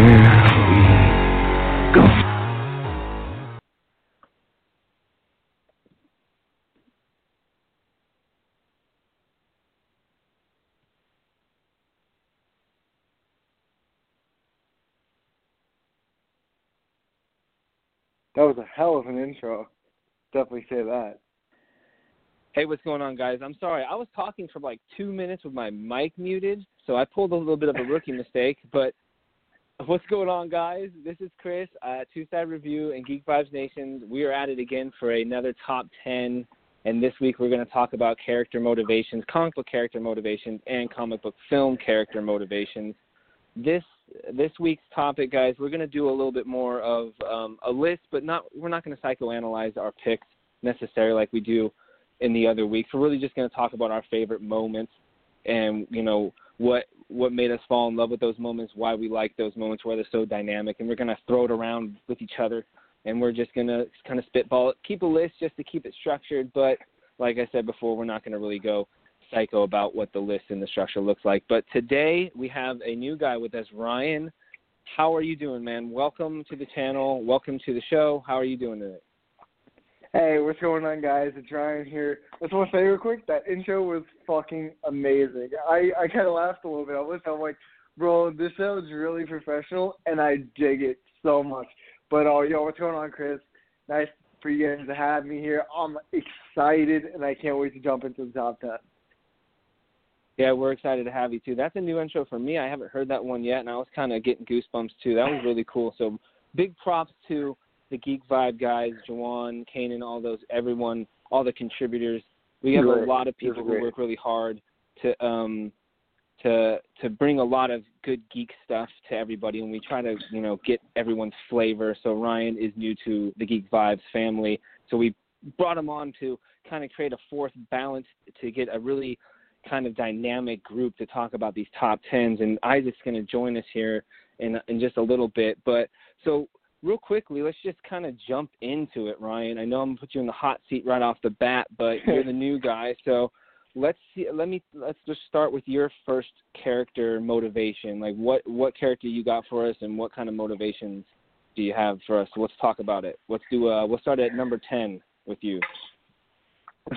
That was a hell of an intro. Definitely say that. Hey, what's going on, guys? I'm sorry. I was talking for like two minutes with my mic muted, so I pulled a little bit of a rookie mistake. But what's going on, guys? This is Chris at Two Side Review and Geek Vibes Nation. We are at it again for another top 10. And this week we're going to talk about character motivations, comic book character motivations, and comic book film character motivations. This this week's topic, guys, we're going to do a little bit more of um, a list, but not we're not going to psychoanalyze our picks necessarily like we do in the other weeks. We're really just going to talk about our favorite moments and you know what what made us fall in love with those moments, why we like those moments, why they're so dynamic, and we're to throw it around with each other, and we're just to kind of spitball it, keep a list just to keep it structured, but like I said before, we're not to really go psycho about what the list and the structure looks like. But today we have a new guy with us, Ryan. How are you doing, man? Welcome to the channel. Welcome to the show. How are you doing today? Hey, what's going on, guys? It's Ryan here. I just want to say real quick that intro was fucking amazing. I I kind of laughed a little bit. I was I'm like, bro, this sounds really professional, and I dig it so much. But oh, yo, what's going on, Chris? Nice for you guys to have me here. I'm excited, and I can't wait to jump into the top ten. Yeah, we're excited to have you too. That's a new intro for me. I haven't heard that one yet, and I was kind of getting goosebumps too. That was really cool. So big props to the Geek Vibe guys, Jawan, Kanan, all those, everyone, all the contributors. We have Great. a lot of people who work really hard to um to to bring a lot of good geek stuff to everybody, and we try to you know get everyone's flavor. So Ryan is new to the Geek Vibes family, so we brought him on to kind of create a fourth balance to get a really kind of dynamic group to talk about these top tens. And Isaac's going to join us here in in just a little bit. But so real quickly, let's just kind of jump into it, Ryan. I know I'm gonna put you in the hot seat right off the bat, but you're the new guy, so let's see. Let me let's just start with your first character motivation. Like what what character you got for us, and what kind of motivations do you have for us? So let's talk about it. Let's do. Uh, we'll start at number ten with you.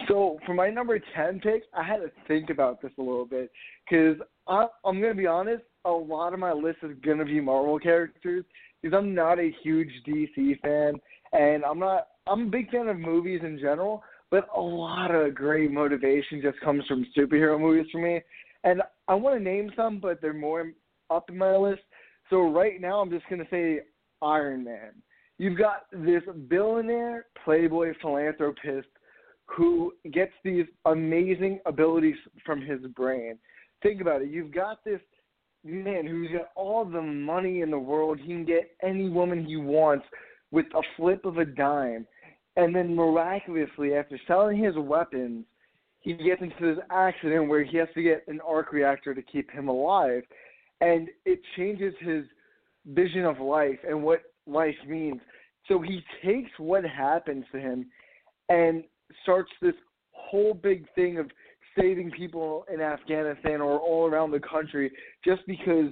So for my number ten pick, I had to think about this a little bit because I'm gonna be honest. A lot of my list is gonna be Marvel characters because I'm not a huge DC fan, and I'm not. I'm a big fan of movies in general, but a lot of great motivation just comes from superhero movies for me. And I want to name some, but they're more up in my list. So right now, I'm just gonna say Iron Man. You've got this billionaire, playboy, philanthropist who gets these amazing abilities from his brain. Think about it. You've got this man who's got all the money in the world. He can get any woman he wants with a flip of a dime. And then miraculously, after selling his weapons, he gets into this accident where he has to get an arc reactor to keep him alive. And it changes his vision of life and what life means. So he takes what happens to him and starts this whole big thing of saving people in Afghanistan or all around the country just because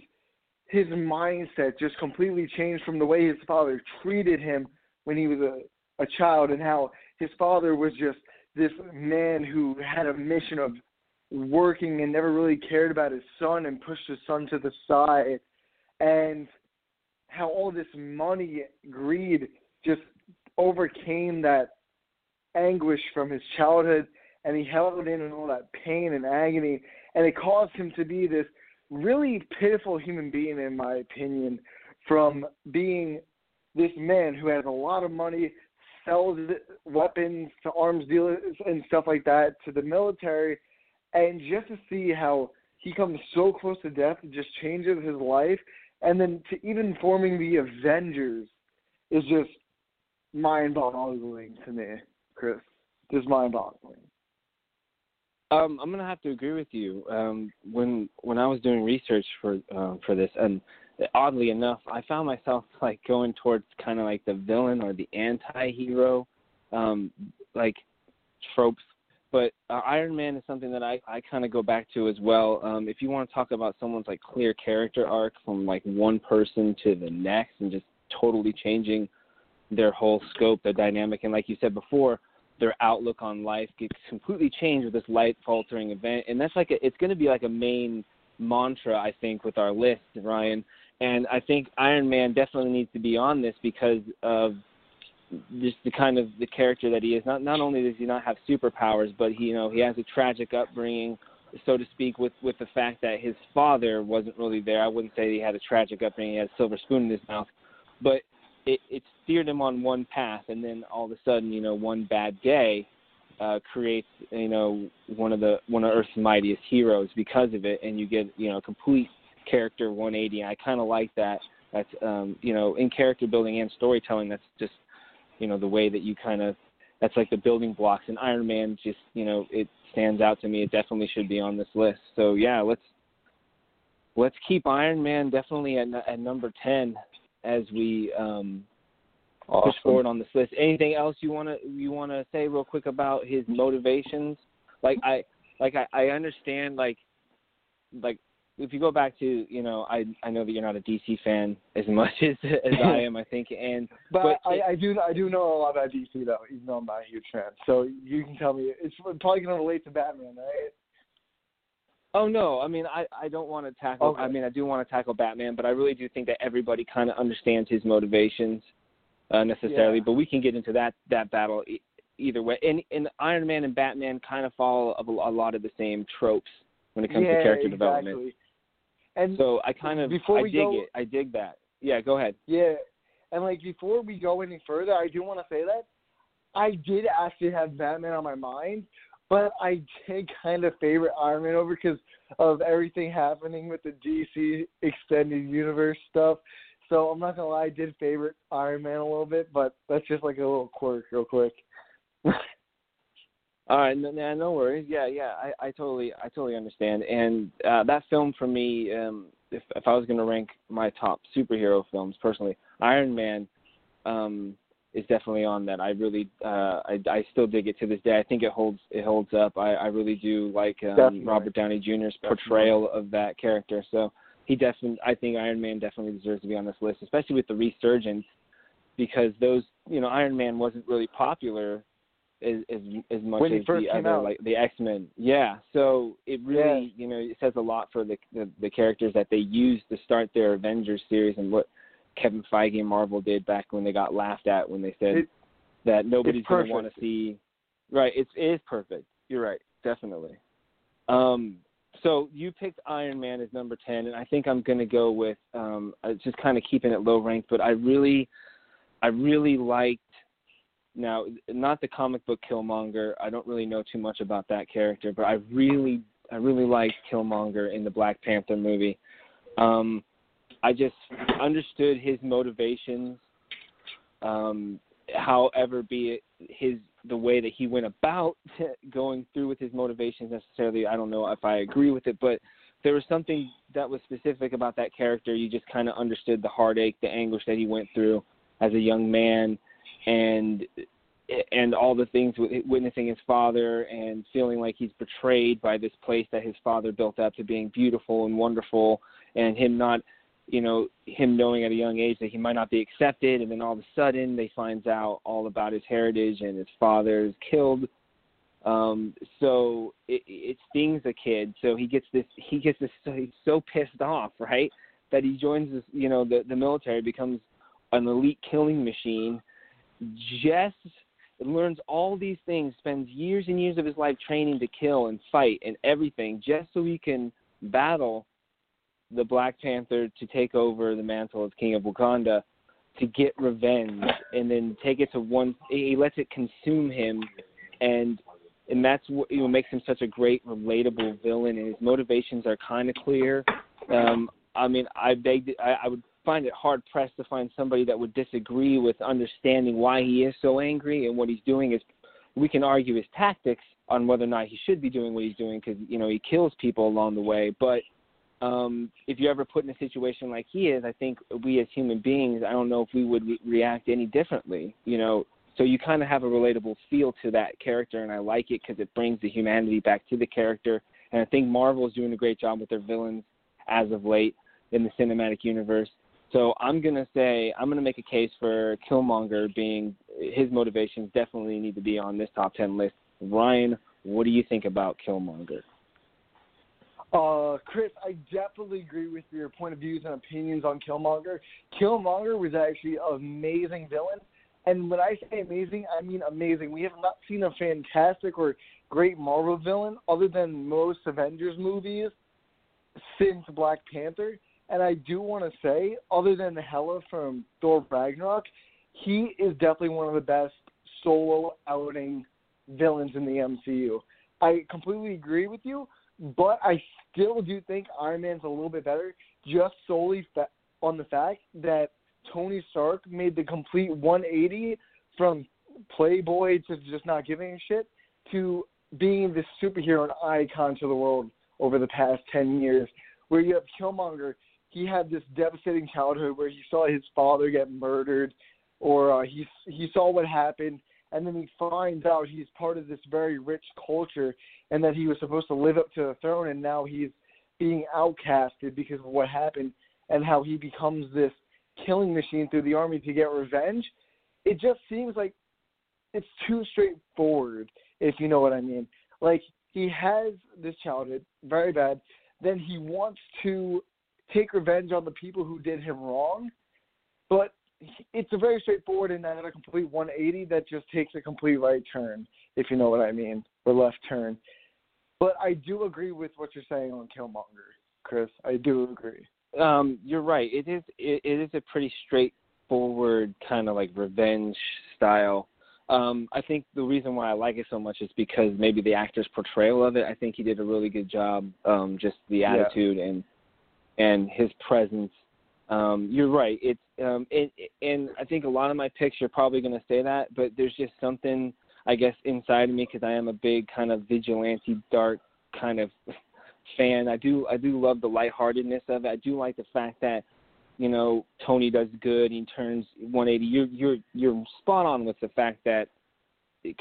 his mindset just completely changed from the way his father treated him when he was a, a child and how his father was just this man who had a mission of working and never really cared about his son and pushed his son to the side. And how all this money greed just overcame that anguish from his childhood and he held in and all that pain and agony and it caused him to be this really pitiful human being in my opinion from being this man who has a lot of money sells weapons to arms dealers and stuff like that to the military and just to see how he comes so close to death, it just changes his life, and then to even forming the Avengers is just mind-boggling to me, Chris. Just mind-boggling. Um, I'm gonna have to agree with you. Um, when when I was doing research for um, for this, and oddly enough, I found myself like going towards kind of like the villain or the anti-hero, um, like tropes. But uh, Iron Man is something that I I kind of go back to as well. Um, if you want to talk about someone's like clear character arc from like one person to the next, and just totally changing their whole scope, their dynamic, and like you said before, their outlook on life gets completely changed with this life altering event. And that's like a, it's going to be like a main mantra i think with our list ryan. And i think iron man definitely needs to be on this because of just the kind of the character that he is. Not not only does he not have superpowers but he you know he has a tragic upbringing so to speak with with the fact that his father wasn't really there. I wouldn't say he had a tragic upbringing. He had a silver spoon in his mouth. But it, it steered him on one path, and then all of a sudden, you know, one bad day uh, creates, you know, one of the one of Earth's mightiest heroes because of it, and you get, you know, a complete character 180. I kind of like that. That's, um, you know, in character building and storytelling. That's just, you know, the way that you kind of, that's like the building blocks. And Iron Man just, you know, it stands out to me. It definitely should be on this list. So yeah, let's let's keep Iron Man definitely at, at number ten as we um, awesome. push forward on this list. Anything else you wanna you wanna say real quick about his motivations? Like I like I, I understand like like if you go back to you know I I know that you're not a DC fan as much as as I am I think and but, but I, I do I do know a lot about DC though even though I'm not a huge fan so you can tell me it's probably going to relate to Batman right Oh no, I mean I I don't want to tackle. Okay. I mean I do want to tackle Batman, but I really do think that everybody kind of understands his motivations uh, necessarily. Yeah. But we can get into that that battle e- either way. And and Iron Man and Batman kind of follow a, a lot of the same tropes when it comes yeah, to character exactly. development. and So I kind of Before I we dig go- it. I dig that. Yeah, go ahead. Yeah, and like before we go any further, I do want to say that I did actually have Batman on my mind, but I did kind of favorite Iron Man over because of everything happening with the DC extended universe stuff. So I'm not gonna lie, I did favorite Iron Man a little bit, but that's just like a little quirk, real quick. All right, no, no, no worries. Yeah, yeah, I, I totally, I totally understand. And uh, that film for me, um, if if I was going to rank my top superhero films personally, Iron Man um, is definitely on that. I really, uh, I, I still dig it to this day. I think it holds, it holds up. I, I really do like um, Robert Downey Jr.'s portrayal of that character. So he definitely, I think Iron Man definitely deserves to be on this list, especially with the resurgence, because those, you know, Iron Man wasn't really popular as as, as much as the other out. like the X Men. Yeah. So it really you know it says a lot for the, the the characters that they used to start their Avengers series and what Kevin Feige and Marvel did back when they got laughed at when they said It- that nobody's going to want to see. Right. It's it is perfect. You're right. Definitely. Um. So you picked Iron Man as number ten, and I think I'm going to go with um just kind of keeping it low ranked, but I really, I really liked now not the comic book Killmonger. I don't really know too much about that character, but I really I really liked Killmonger in the Black Panther movie. Um I just understood his motivations. Um however be it his the way that he went about going through with his motivations necessarily I don't know if I agree with it, but there was something that was specific about that character. You just kind of understood the heartache, the anguish that he went through as a young man and and all the things with witnessing his father and feeling like he's betrayed by this place that his father built up to being beautiful and wonderful and him not you know him knowing at a young age that he might not be accepted and then all of a sudden they finds out all about his heritage and his father is killed. Um so it it stings a kid. So he gets this he gets this he's so pissed off right that he joins this you know the the military becomes an elite killing machine just learns all these things, spends years and years of his life training to kill and fight and everything, just so he can battle the Black Panther to take over the mantle as King of Wakanda to get revenge and then take it to one he lets it consume him. And and that's what you know makes him such a great relatable villain. And his motivations are kind of clear. Um i mean i begged I, I would find it hard pressed to find somebody that would disagree with understanding why he is so angry and what he's doing is we can argue his tactics on whether or not he should be doing what he's doing because you know he kills people along the way. But um if you're ever put in a situation like he is i think we as human beings i don't know if we would re- react any differently you know so you kind of have a relatable feel to that character, and I like it because it brings the humanity back to the character. And I think Marvel is doing a great job with their villains as of late in the cinematic universe. So I'm gonna say I'm gonna make a case for Killmonger being his motivations definitely need to be on this top ten list. Ryan, what do you think about Killmonger? Uh, Chris, I definitely agree with your point of views and opinions on Killmonger. Killmonger was actually an amazing villain. And when I say amazing, I mean amazing. We have not seen a fantastic or great Marvel villain other than most Avengers movies since Black Panther. And I do want to say, other than Hela from Thor Ragnarok, he is definitely one of the best solo outing villains in the MCU. I completely agree with you, but I still do you think Iron Man's a little bit better, just solely fa- on the fact that Tony Stark made the complete 180 from playboy to just not giving a shit to being this superhero and icon to the world over the past 10 years. Where you have Killmonger, he had this devastating childhood where he saw his father get murdered, or uh, he he saw what happened, and then he finds out he's part of this very rich culture, and that he was supposed to live up to the throne, and now he's being outcasted because of what happened, and how he becomes this killing machine through the army to get revenge. It just seems like it's too straightforward, if you know what I mean. Like he has this childhood, very bad. Then he wants to take revenge on the people who did him wrong, but it's a very straightforward and not a complete 180 that just takes a complete right turn, if you know what I mean, or left turn. But I do agree with what you're saying on Killmonger, Chris. I do agree. Um, you're right. It is it, it is a pretty straightforward kind of like revenge style. Um, I think the reason why I like it so much is because maybe the actor's portrayal of it. I think he did a really good job. Um, just the attitude yeah. and and his presence. Um, you're right. It's um, and, and I think a lot of my picks you're probably going to say that, but there's just something I guess inside of me because I am a big kind of vigilante, dark kind of fan. I do I do love the lightheartedness of it. I do like the fact that you know Tony does good. He turns 180. You're you're you're spot on with the fact that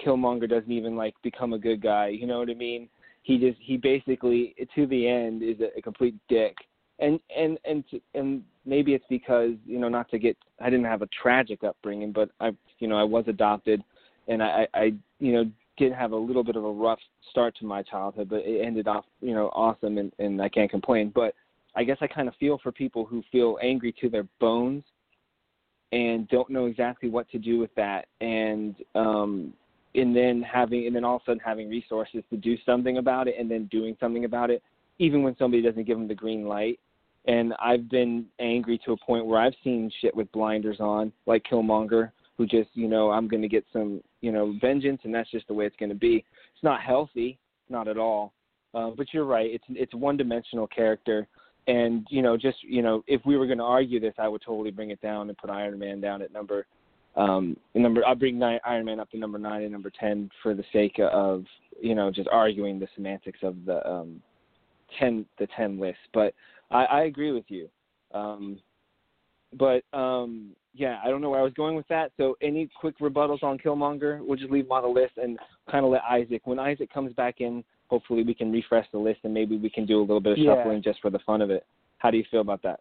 Killmonger doesn't even like become a good guy. You know what I mean? He just he basically to the end is a, a complete dick. And and and and maybe it's because you know not to get I didn't have a tragic upbringing, but I you know I was adopted, and I I you know did have a little bit of a rough start to my childhood, but it ended off, you know, awesome, and, and I can't complain. But I guess I kind of feel for people who feel angry to their bones and don't know exactly what to do with that, and um, and then having and then all of a sudden having resources to do something about it, and then doing something about it, even when somebody doesn't give them the green light. And I've been angry to a point where I've seen shit with blinders on, like Killmonger, who just you know I'm going to get some you know vengeance, and that's just the way it's going to be. It's not healthy, not at all. Uh, but you're right. It's it's one dimensional character, and you know just you know if we were going to argue this, I would totally bring it down and put Iron Man down at number um number I'll bring nine, Iron Man up to number nine and number ten for the sake of you know just arguing the semantics of the um ten the ten list. But I, I agree with you. Um, but um, yeah, I don't know where I was going with that. So any quick rebuttals on Killmonger? We'll just leave him on the list and kind of let Isaac. When Isaac comes back in, hopefully we can refresh the list and maybe we can do a little bit of yeah. shuffling just for the fun of it. How do you feel about that?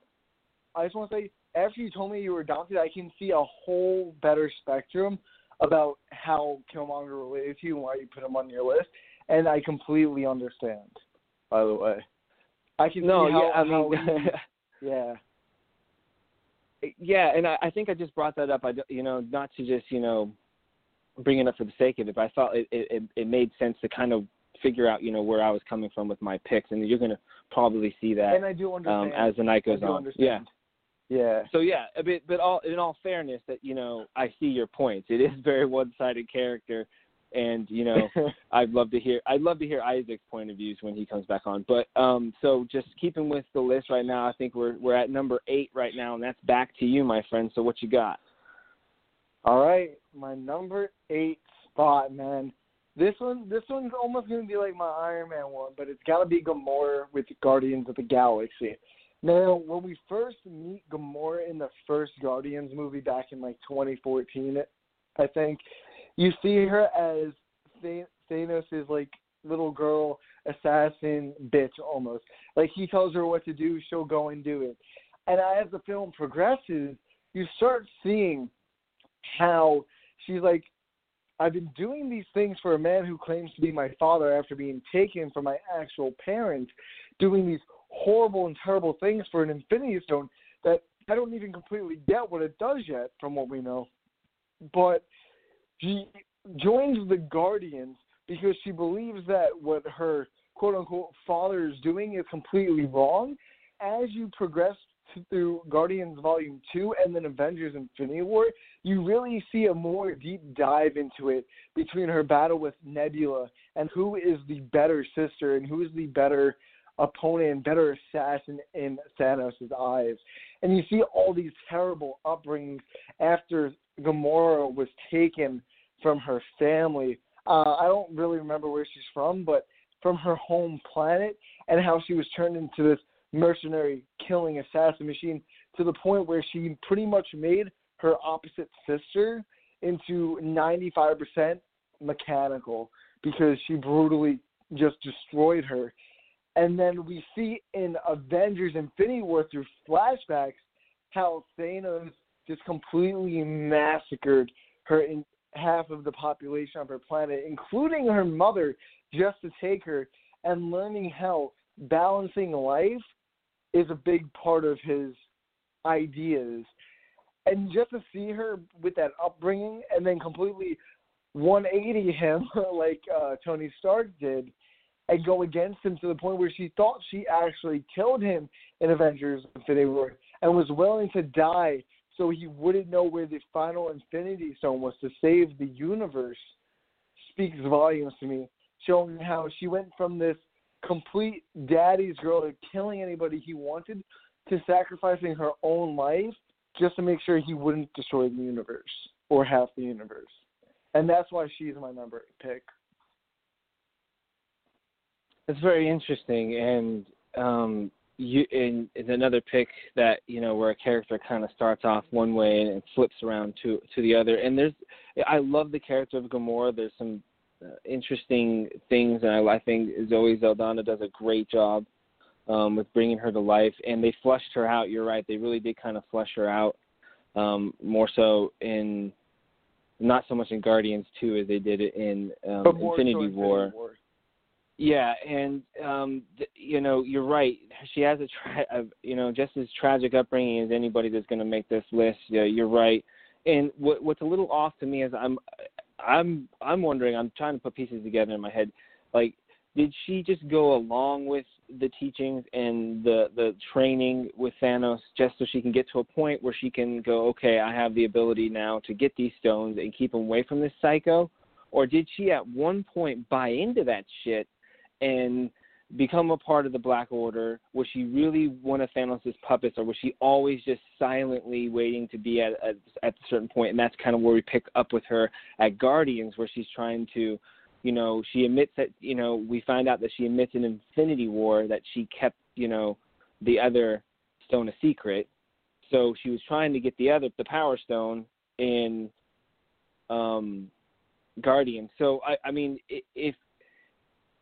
I just want to say, after you told me you were adopted, I can see a whole better spectrum about how Killmonger related to you and why you put him on your list, and I completely understand. By the way, I can no, how, yeah, I mean, yeah yeah, and I, I think I just brought that up. I, you know, not to just you know bring it up for the sake of it, but I thought it, it it made sense to kind of figure out you know where I was coming from with my picks, and you're going to probably see that. And I do understand um, as the night goes on. Understand. Yeah. Yeah. So yeah, a bit, but all in all fairness, that you know, I see your points. It is very one-sided character, and you know I'd love to hear I'd love to hear Isaac's point of views when he comes back on. But um, so just keeping with the list right now, I think we're we're at number eight right now, and that's back to you, my friend. So what you got? All right, my number eight spot, man. This one, this one's almost gonna be like my Iron Man one, but it's gotta be Gamora with Guardians of the Galaxy. Now, when we first meet Gamora in the first Guardians movie back in like 2014, I think, you see her as Thanos' is like little girl assassin bitch almost. Like he tells her what to do, she'll go and do it. And as the film progresses, you start seeing how she's like, I've been doing these things for a man who claims to be my father after being taken from my actual parents, doing these horrible and terrible things for an Infinity Stone that I don't even completely get what it does yet, from what we know. But she joins the Guardians because she believes that what her quote unquote father is doing is completely wrong. As you progress through Guardians Volume 2 and then Avengers Infinity War, you really see a more deep dive into it between her battle with Nebula and who is the better sister and who is the better opponent and better assassin in Thanos' eyes. And you see all these terrible upbringings after Gamora was taken from her family. Uh, I don't really remember where she's from, but from her home planet and how she was turned into this mercenary killing assassin machine to the point where she pretty much made her opposite sister into 95% mechanical because she brutally just destroyed her. And then we see in Avengers Infinity War through flashbacks how Thanos just completely massacred her in half of the population of her planet, including her mother, just to take her and learning how balancing life is a big part of his ideas. And just to see her with that upbringing and then completely 180 him like uh, Tony Stark did and go against him to the point where she thought she actually killed him in Avengers Infinity War and was willing to die so he wouldn't know where the final Infinity Stone was to save the universe speaks volumes to me, showing how she went from this complete daddy's girl to killing anybody he wanted to sacrificing her own life just to make sure he wouldn't destroy the universe or half the universe. And that's why she's my number eight pick. It's very interesting, and um, you in, in another pick that you know where a character kind of starts off one way and flips around to to the other. And there's, I love the character of Gamora. There's some uh, interesting things, and I, I think Zoe Saldana does a great job um, with bringing her to life. And they flushed her out. You're right; they really did kind of flush her out um, more so in not so much in Guardians 2 as they did it in um, Infinity, so War. War. Yeah, and um, th- you know, you're right. She has a, tra- a you know just as tragic upbringing as anybody that's going to make this list. Yeah, you're right. And what, what's a little off to me is I'm I'm I'm wondering. I'm trying to put pieces together in my head. Like, did she just go along with the teachings and the the training with Thanos just so she can get to a point where she can go, okay, I have the ability now to get these stones and keep them away from this psycho? Or did she at one point buy into that shit and become a part of the Black Order? Was she really one of Thanos' puppets, or was she always just silently waiting to be at at, at a certain point? And that's kind of where we pick up with her at Guardians, where she's trying to, you know, she admits that, you know, we find out that she admits in Infinity War that she kept, you know, the other stone a secret. So she was trying to get the other, the Power Stone, in um, Guardians. So I, I mean, if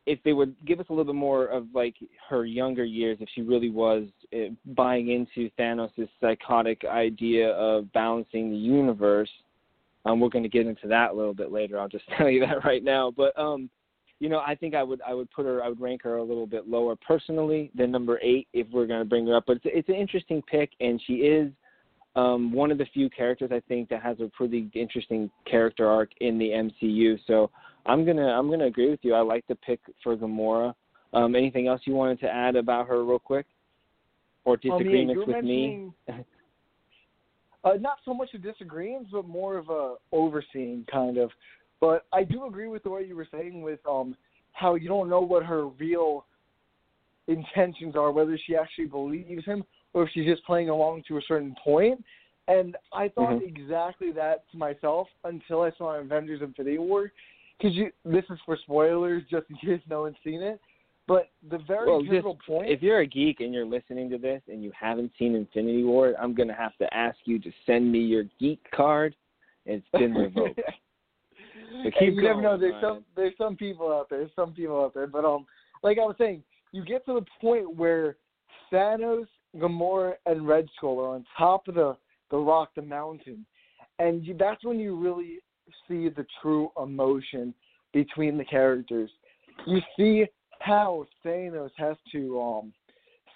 if they would give us a little bit more of like her younger years, if she really was uh, buying into Thanos' psychotic idea of balancing the universe, um, we're going to get into that a little bit later. I'll just tell you that right now. But um, you know, I think I would I would put her I would rank her a little bit lower personally than number eight if we're going to bring her up. But it's it's an interesting pick, and she is um, one of the few characters I think that has a pretty interesting character arc in the MCU. So I'm gonna I'm gonna agree with you. I like the pick for Gamora. Um, anything else you wanted to add about her, real quick, or disagreements with me? uh, not so much a disagreements, but more of a overseeing kind of. But I do agree with the way you were saying with um how you don't know what her real intentions are, whether she actually believes him or if she's just playing along to a certain point. And I thought Mhm. exactly that to myself until I saw Avengers Infinity War. Because you, this is for spoilers, just in case no one's seen it. But the very Well, just point. if you're a geek and you're listening to this and you haven't seen Infinity War, I'm gonna have to ask you to send me your geek card. It's been revoked. But keep you never know. There's Ryan. some there's some people out there. There's some people out there. But um, like I was saying, you get to the point where Thanos, Gamora, and Red Skull are on top of the the rock, the mountain, and you, that's when you really see the true emotion between the characters. You see how Thanos has to um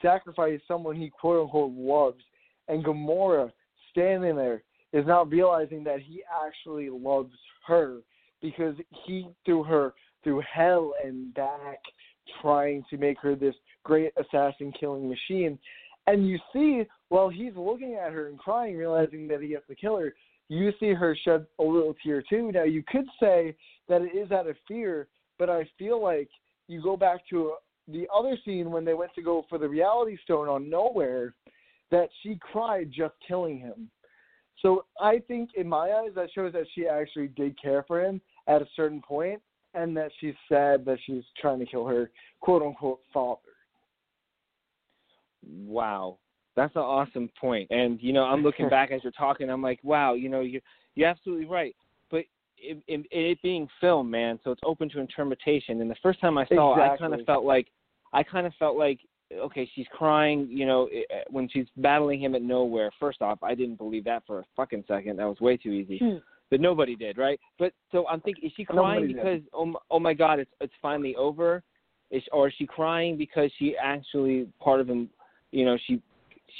sacrifice someone he quote unquote loves, and Gamora standing there is not realizing that he actually loves her because he threw her through hell and back trying to make her this great assassin killing machine. And you see, while he's looking at her and crying, realizing that he has to kill her, you see her shed a little tear too. Now, you could say that it is out of fear, but I feel like you go back to the other scene when they went to go for the reality stone on Knowhere, that she cried just killing him. So I think in my eyes that shows that she actually did care for him at a certain point and that she's sad that she's trying to kill her quote unquote father. Wow, that's an awesome point. And you know, I'm looking back as you're talking. I'm like, wow, you know, you you're absolutely right. But it, it, it being film, man, so it's open to interpretation. And the first time I saw it, I kind of felt like, I kind of felt like, okay, she's crying. You know, when she's battling him at Knowhere. First off, I didn't believe that for a fucking second. That was way too easy. Hmm. But nobody did, right? But so I'm thinking, is she Nobody crying did. because oh my, oh my god, it's it's finally over? Is or is she crying because she actually part of him, you know, she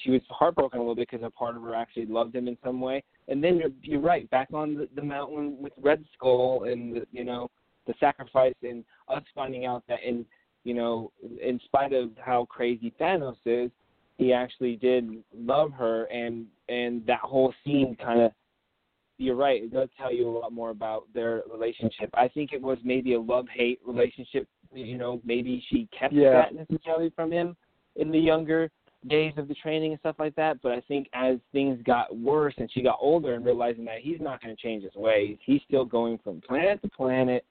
she was heartbroken a little bit because a part of her actually loved him in some way. And then you're you're right, back on the, the mountain with Red Skull and the, you know the sacrifice and us finding out that in you know in spite of how crazy Thanos is, he actually did love her and and that whole scene kind of you're right. It does tell you a lot more about their relationship. I think it was maybe a love hate relationship. You know, maybe she kept Yeah. that necessarily from him in the younger days of the training and stuff like that. But I think as things got worse and she got older and realizing that he's not going to change his ways, he's still going from planet to planet,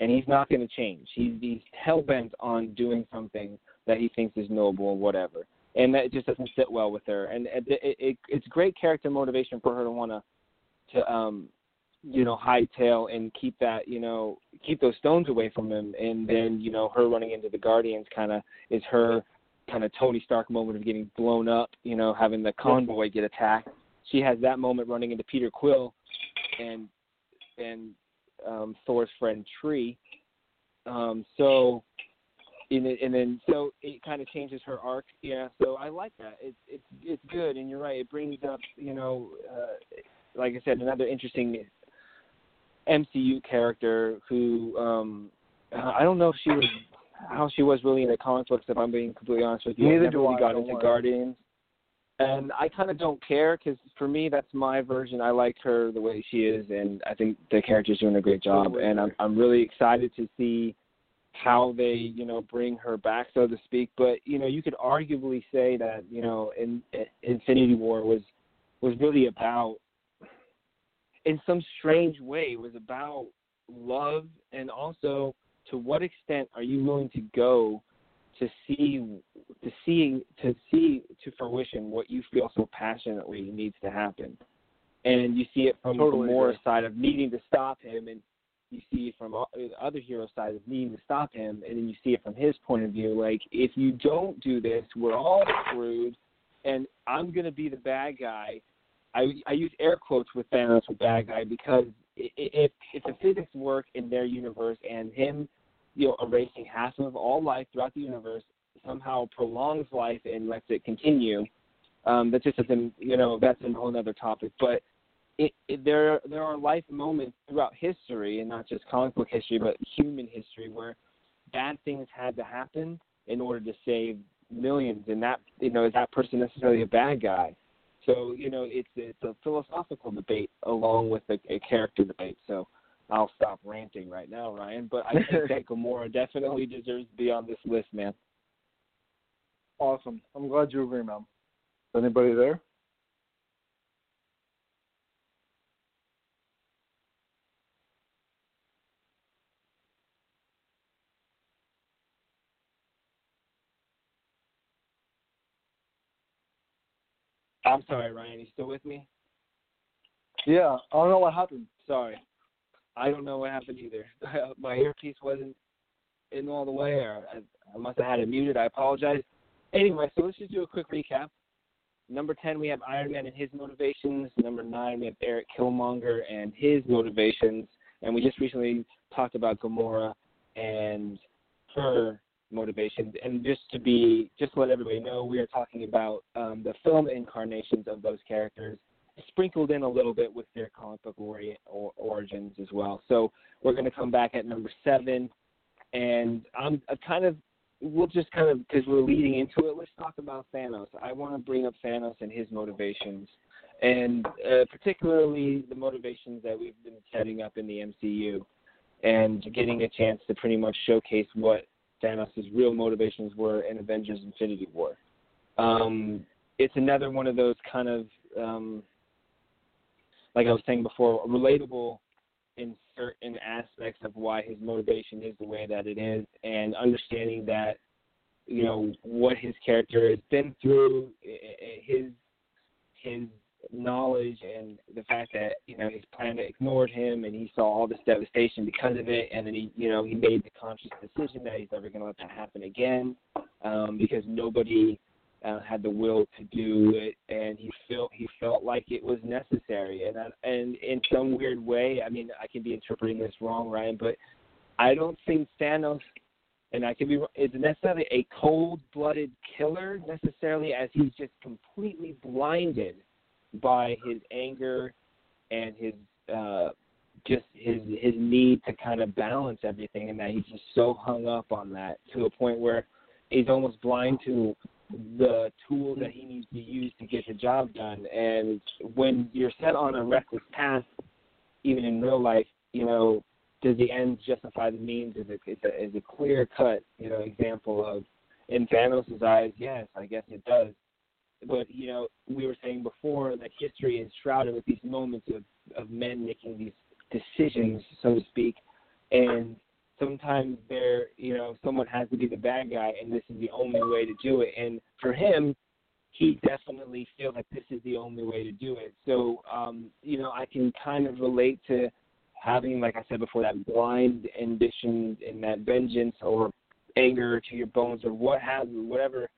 and he's not going to change. He's he's hell bent on doing something that he thinks is noble or whatever. And that just doesn't sit well with her. And it, it, it it's great character motivation for her to want to to um you know hightail and keep that you know keep those stones away from him and then you know her running into the guardians kind of is her kind of tony stark moment of getting blown up you know having the convoy get attacked. She has that moment running into peter quill and and um thor's friend tree. Um so and, it- and then so it kind of changes her arc yeah so i like that. It's it's it's good and you're right it brings up you know uh like I said, another interesting MCU character who um I don't know if she was how she was really in the comic books. If I'm being completely honest with you, Neither I do really I, got into worry. Guardians, and I kind of don't care because for me that's my version. I like her the way she is, and I think the character's doing a great job. And I'm. I'm really excited to see how they you know bring her back, so to speak. But you know you could arguably say that you know in, in Infinity War was was really about in some strange way was about love and also to what extent are you willing to go to see to see to see to fruition what you feel so passionately needs to happen and you see it from Totally the more agree. side of needing to stop him and you see it from the other hero side of needing to stop him and then you see it from his point of view like if you don't do this we're all screwed and i'm going to be the bad guy I I use air quotes with Thanos with bad guy because if if the physics work in their universe and him, you know, erasing half of all life throughout the universe somehow prolongs life and lets it continue, um, that just doesn't you know that's a whole other topic. But it, it, there there are life moments throughout history and not just comic book history but human history where bad things had to happen in order to save millions and that you know is that person necessarily a bad guy so you know, it's it's a philosophical debate along with a, a character debate. So I'll stop ranting right now, Ryan. But I think that Gamora definitely deserves to be on this list, man. Awesome. I'm glad you agree, man. Anybody there? I'm sorry, Ryan. You still with me? Yeah, I don't know what happened. Sorry. I don't know what happened either. My earpiece wasn't in all the way, or I, I must have had it muted. I apologize. Anyway, so let's just do a quick recap. Number 10, we have Iron Man and his motivations. Number 9, we have Eric Killmonger and his motivations. And we just recently talked about Gamora and her motivations. And just to be, just to let everybody know, we are talking about um, the film incarnations of those characters, sprinkled in a little bit with their comic book ori- or, origins as well. So we're going to come back at number seven, and I'm, kind of, we'll just kind of, because we're leading into it, let's talk about Thanos. I want to bring up Thanos and his motivations. And uh, particularly the motivations that we've been setting up in the MCU, and getting a chance to pretty much showcase what Thanos' real motivations were in Avengers Infinity War. Um, it's another one of those kind of, um, like I was saying before, relatable in certain aspects of why his motivation is the way that it is, and understanding that, you know, what his character has been through, his his knowledge and the fact that you know his planet ignored him and he saw all this devastation because of it. And then he you know he made the conscious decision that he's never going to let that happen again um because nobody uh, had the will to do it. And he felt he felt like it was necessary. And I, and in some weird way I mean I can be interpreting this wrong Ryan but I don't think Thanos and I can be is necessarily a cold-blooded killer necessarily as he's just completely blinded by his anger and his uh just his his need to kind of balance everything and that he's just so hung up on that to a point where he's almost blind to the tools that he needs to use to get the job done. And when you're set on a reckless path even in real life you know does the ends justify the means? Is a is a, is a clear cut you know example of in Thanos' eyes? Yes I guess it does but you know, we were saying before that history is shrouded with these moments of of men making these decisions, so to speak, and sometimes there, you know, someone has to be the bad guy, and this is the only way to do it. And for him, he definitely feels like this is the only way to do it. So, um, you know, I can kind of relate to having, like I said before, that blind ambition and that vengeance or anger to your bones or what have you, whatever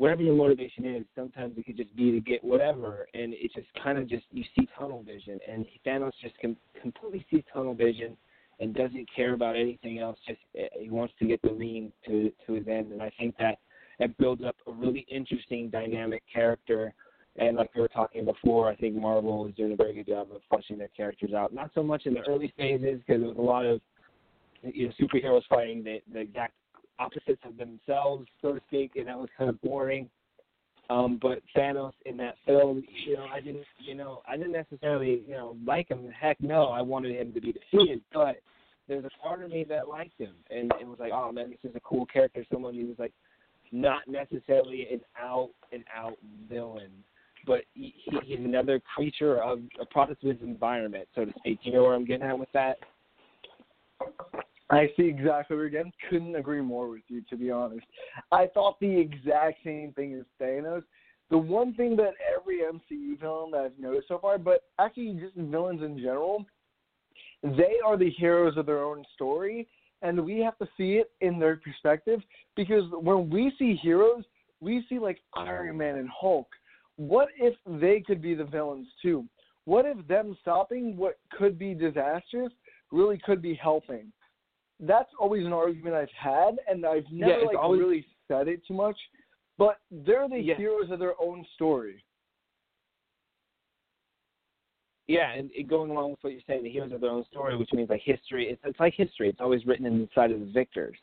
whatever your motivation is, sometimes it could just be to get whatever, and it just kind of just you see tunnel vision, and Thanos just com- completely sees tunnel vision and doesn't care about anything else. Just eh, he wants to get the lean to to his end, and I think that that builds up a really interesting dynamic character. And like we were talking before, I think Marvel is doing a very good job of fleshing their characters out. Not so much in the early phases because there was a lot of you know superheroes fighting the, the exact opposites of themselves, so to speak, and that was kind of boring. Um, but Thanos in that film, you know, I didn't, you know, I didn't necessarily, you know, like him. Heck, no, I wanted him to be defeated. But there's a part of me that liked him, and it was like, oh man, this is a cool character. Someone who was like not necessarily an out and out villain, but he, he's another creature of a product of his environment, so to speak. You know where I'm getting at with that? I see exactly where again. Couldn't agree more with you, to be honest. I thought the exact same thing as Thanos. The one thing that every MCU villain that I've noticed so far, but actually just villains in general, they are the heroes of their own story, and we have to see it in their perspective because when we see heroes, we see like Iron Man and Hulk. What if they could be the villains too? What if them stopping what could be disastrous really could be helping? That's always an argument I've had, and I've never Yeah, like always- really said it too much. But they're the Yeah. heroes of their own story. Yeah, and it, going along with what you're saying, the heroes of their own story, which means like history. It's, it's like history. It's always written inside of the victors.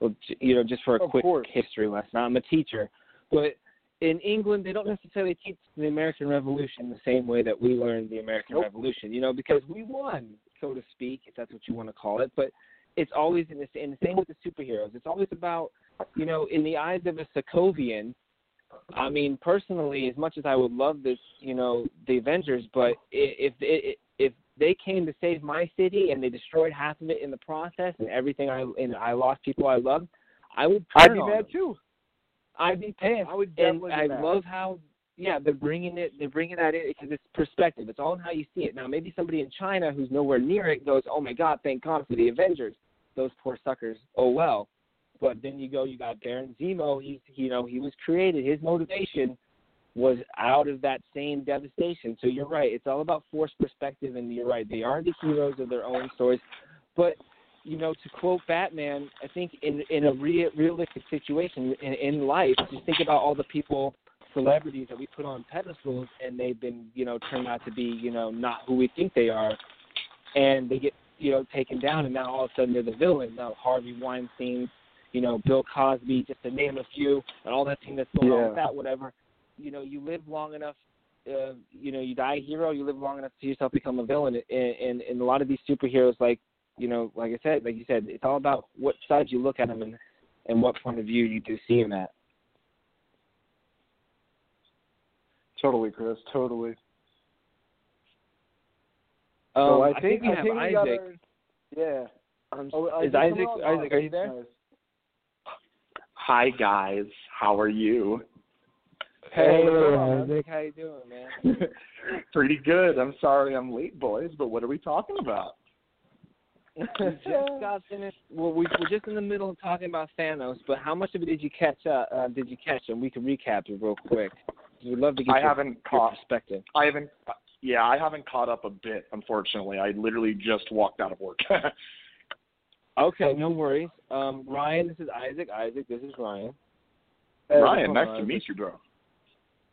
Well, you know, just for a Of quick course. history lesson. I'm a teacher, but in England, they don't necessarily teach the American Revolution the same way that we learned the American Nope. Revolution. You know, because we won, so to speak, if that's what you want to call it. But it's always in the, in the same with the superheroes. It's always about, you know, in the eyes of a Sokovian. I mean, personally, as much as I would love this, you know, the Avengers, but if if if they came to save my city and they destroyed half of it in the process and everything I and I lost people I loved, I would. I'd be mad them. too. I'd be pissed. I would and definitely be I love how yeah they're bringing it they're bringing that in because it's perspective. It's all in how you see it. Now maybe somebody in China who's nowhere near it goes, oh my god, thank God for the Avengers. Those poor suckers. Oh well. But then you go, you got Baron Zemo. He's you know he was created. His motivation was out of that same devastation. So you're right. It's all about forced perspective, and you're right. They are the heroes of their own stories. But you know, to quote Batman, I think in in a real, realistic situation in, in life, just think about all the people, celebrities that we put on pedestals, and they've been, you know, turned out to be, you know, not who we think they are, and they get, you know, taken down, and now all of a sudden they're the villain. Now Harvey Weinstein, you know, Bill Cosby, just to name a few, and all that thing that's going on with that, whatever. You know, you live long enough. Uh, you know, you die a hero. You live long enough to see yourself become a villain. And, and and a lot of these superheroes, like you know, like I said, like you said, it's all about what side you look at them and and what point of view you do see them at. Totally, Chris. Totally. Um, so I I think we I have think we got Isaac. our- yeah. Um, Oh, is Isaac Isaac? coming on? Isaac, are you there? Nice. Hi guys, how are you? Hey, what's up, man? Isaac, how you doing, man? Pretty good. I'm sorry I'm late, boys, but what are we talking about? we just got finished. Well, we, we're just in the middle of talking about Thanos, but how much of it did you catch? Uh, uh, did you catch? And we can recap it real quick. We'd love to get I your, haven't your caught. perspective. I haven't. Yeah, I haven't caught up a bit. Unfortunately, I literally just walked out of work. Okay, no worries. Um, Ryan, this is Isaac. Isaac, this is Ryan. Hey, Ryan, nice going to on, meet you, bro.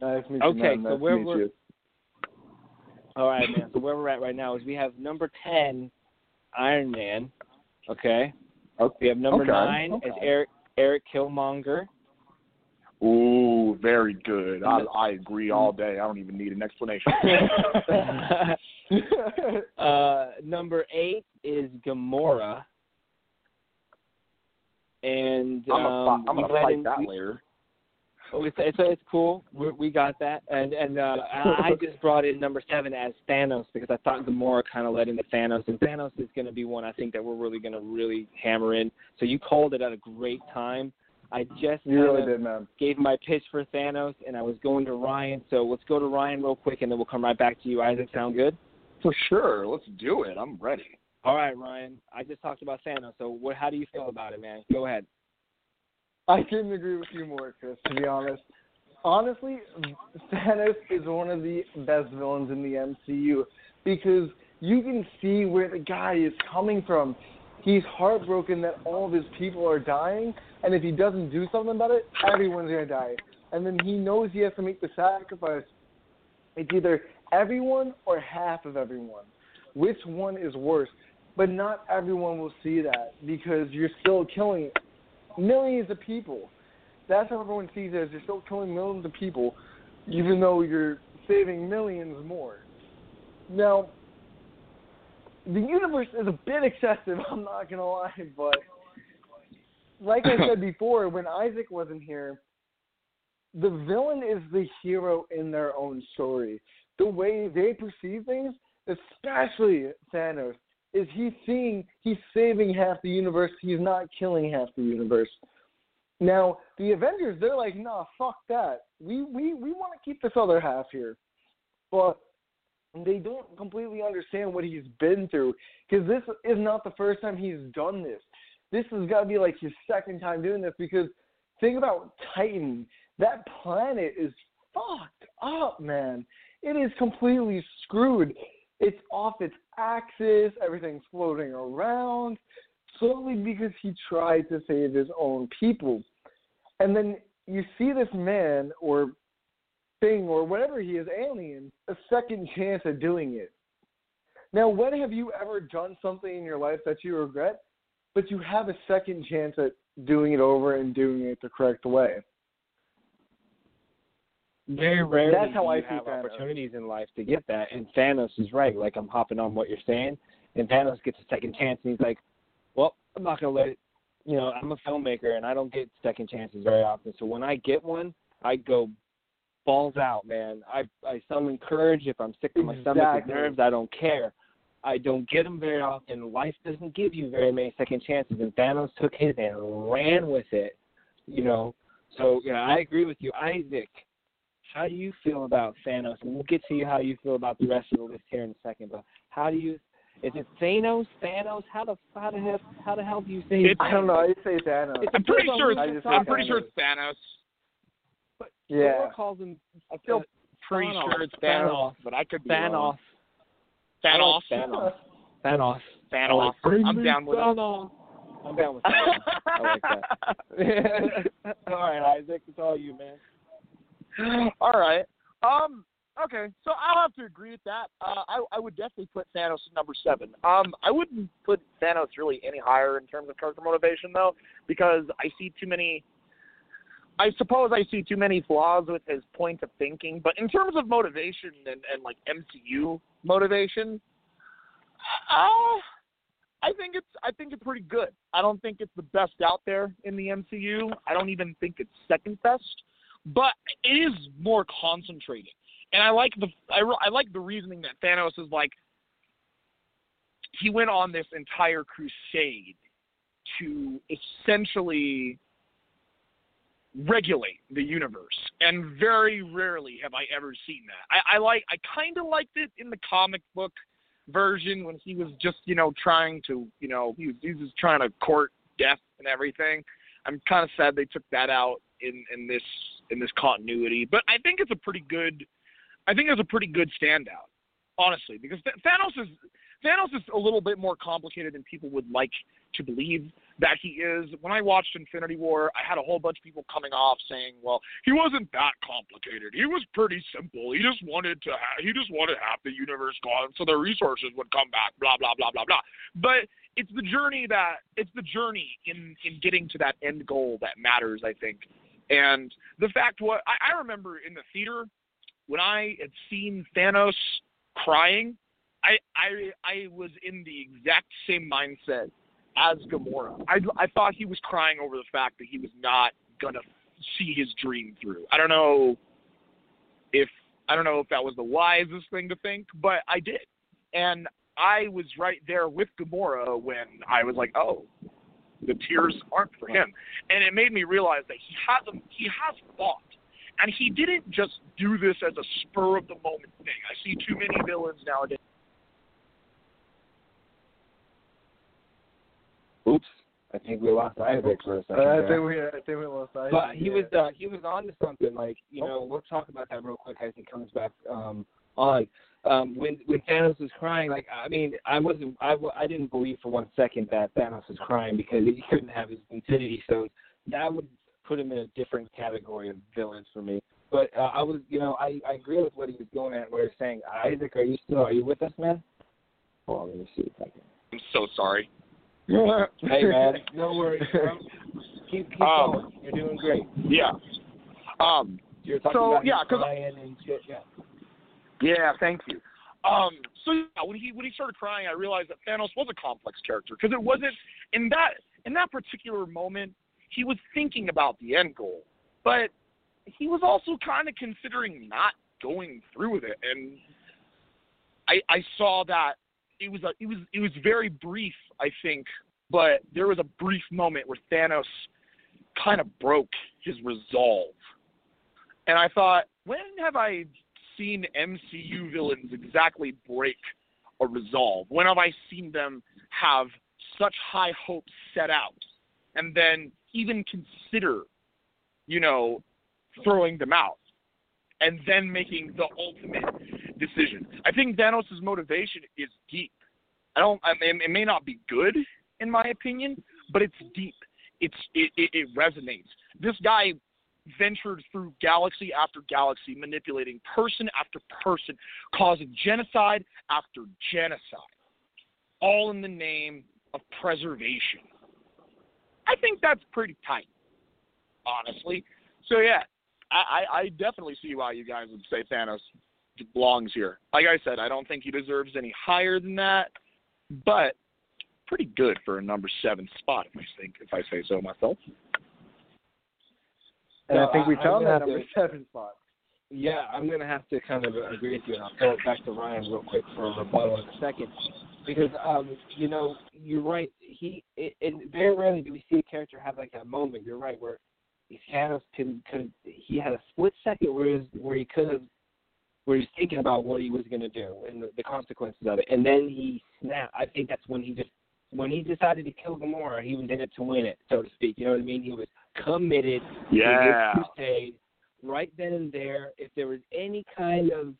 Nice to meet you, Okay, man. so Nice where we're- you. All right, man. So where we're at right now is we have number ten, Iron Man. Okay. Okay. We have number Okay, nine okay. as Erik Erik Killmonger. Ooh, very good. I, I agree all day. I don't even need an explanation. uh, number eight is Gamora. And I'm gonna, um, I'm gonna fight in- that we- later. Oh, it's, it's it's cool. We we got that, and and uh, I I just brought in number seven as Thanos because I thought Gamora kind of led into Thanos, and Thanos is going to be one I think that we're really going to really hammer in. So you called it at a great time. I just You really kinda did, man. gave my pitch for Thanos, and I was going to Ryan. So let's go to Ryan real quick, and then we'll come right back to you. Isaac, sound good? For sure. Let's do it. I'm ready. All right, Ryan. I just talked about Thanos. So what? How do you feel about it, man? Go ahead. I couldn't agree with you more, Chris, to be honest. Honestly, Thanos is one of the best villains in the MCU because you can see where the guy is coming from. He's heartbroken that all of his people are dying, and if he doesn't do something about it, everyone's to die. And then he knows he has to make the sacrifice. It's either everyone or half of everyone. Which one is worse? But not everyone will see that because you're still killing millions of people. That's how everyone sees it. Is you're still killing millions of people, even though you're saving millions more. Now, the universe is a bit excessive. I'm not gonna lie, but like I said before, when Isaac wasn't here, the villain is the hero in their own story. The way they perceive things, especially Thanos, is he's seeing he's saving half the universe. He's not killing half the universe. Now the Avengers, they're like, nah, fuck that. We we we want to keep this other half here, but they don't completely understand what he's been through because this is not the first time he's done this. This has got to be like his second time doing this because think about Titan. That planet is fucked up, man. It is completely screwed. It's off its axis. Everything's floating around solely because he tried to save his own people. And then you see this man or thing or whatever he is, alien, a second chance at doing it. Now, when have you ever done something in your life that you regret, but you have a second chance at doing it over and doing it the correct way? very rarely That's how I have opportunities in life to get that. And Thanos is right. Like I'm hopping on what you're saying, and Thanos gets a second chance, and he's like, "Well, I'm not gonna let it." You know, I'm a filmmaker, and I don't get second chances very often. So when I get one, I go balls out, man. I I summon courage. If I'm sick to my stomach with nerves, I don't care. I don't get them very often. Life doesn't give you very many second chances, and Thanos took his and ran with it. You know, so yeah, I agree with you, Isaac. How do you feel about Thanos? And we'll get to you how you feel about the rest of the list here in a second. But how do you? Is it Thanos? Thanos? How the how the hell how the hell do you say? It's- I don't know. I say Thanos. I'm pretty sure. I It's, just I'm pretty sure Thanos. it's Thanos. But Yeah. Thor calls him. I feel uh, pretty Thanos. sure it's Thanos, Thanos. but I could be Thanos. wrong. I Thanos. like Thanos. Thanos. I Thanos. like, bring I'm down with it. Thanos. I'm down with Thanos. I like that. all right, Isaac, it's all you, man. All right. Um. Okay. So I'll have to agree with that. Uh, I I would definitely put Thanos at number seven. Um. I wouldn't put Thanos really any higher in terms of character motivation though, because I see too many. I suppose I see too many flaws with his point of thinking, but in terms of motivation and, and like MCU motivation, uh, I think it's I think it's pretty good. I don't think it's the best out there in the MCU. I don't even think it's second best but it is more concentrated. And I like the I, I like the reasoning that Thanos is like he went on this entire crusade to essentially regulate the universe. And very rarely have I ever seen that. I, I like I kind of liked it in the comic book version when he was just you know trying to you know he was he was trying to court death and everything. I'm kind of sad they took that out in in this in this continuity, but I think it's a pretty good I think it's a pretty good standout, honestly, because Thanos is Thanos is a little bit more complicated than people would like to believe that he is. When I watched Infinity War, I had a whole bunch of people coming off saying, "Well, he wasn't that complicated. He was pretty simple. He just wanted to ha- he just wanted half the universe gone so the resources would come back, blah blah blah blah blah." But it's the journey that it's the journey in in getting to that end goal that matters, I think. And the fact what I, I remember in the theater when I had seen Thanos crying, I I I was in the exact same mindset as Gamora. I I thought he was crying over the fact that he was not gonna see his dream through. I don't know if I don't know if that was the wisest thing to think, but I did. And I was right there with Gamora when I was like, oh, the tears aren't for him. And it made me realize that he has a, he has thought. And he didn't just do this as a spur of the moment thing. I see too many villains nowadays. Oops, I think we lost Isaac for a second. Uh, I think we I think we lost Isaac. But he yeah. was uh, he was on to something. Like you know, we'll talk about that real quick as he comes back um, on. Um, when when Thanos was crying, like I mean, I wasn't I, I didn't believe for one second that Thanos was crying because he couldn't have his Infinity Stones. That would put him in a different category of villains for me. But uh, I was, you know, I, I agree with what he was going at. where he was saying. Isaac, are you still are you with us, man? Hold on, let me see if I can. I'm so sorry. hey man, no worries. Keep keep Um, going. You're doing great. Yeah. Um, You're talking so, about him yeah, 'cause- crying and shit. Yeah. Yeah, thank you. Um, so yeah, when he when he started crying, I realized that Thanos was a complex character because it wasn't in that in that particular moment he was thinking about the end goal, but he was also kind of considering not going through with it, and I I saw that it was a it was it was very brief, I think, but there was a brief moment where Thanos kind of broke his resolve, and I thought, when have I seen MCU villains exactly break a resolve? When have I seen them have such high hopes set out and then even consider, you know, throwing them out and then making the ultimate decision? I think Thanos' motivation is deep. I don't. I mean, it may not be good in my opinion, but it's deep. It's it, it, it resonates. This guy ventured through galaxy after galaxy, manipulating person after person, causing genocide after genocide, all in the name of preservation. I think that's pretty tight, honestly. So yeah, I, I I definitely see why you guys would say Thanos belongs here. Like I said, I don't think he deserves any higher than that, but pretty good for a number seven spot, if I think, if I say so myself. And No, I think we I- found that number seven spot. Yeah, I'm gonna have to kind of agree with you, and I'll throw it back to Ryan real quick for a rebuttal in a second, because um, you know, you're right. He it, it very rarely do we see a character have like that moment. You're right, where Thanos could could he had a split second where he was, where he could have where he's thinking about what he was gonna do and the, the consequences of it, and then he snapped. I think that's when he just when he decided to kill Gamora, he was in it to win it, so to speak. You know what I mean? He was committed Yeah. to this crusade right then and there. If there was any kind of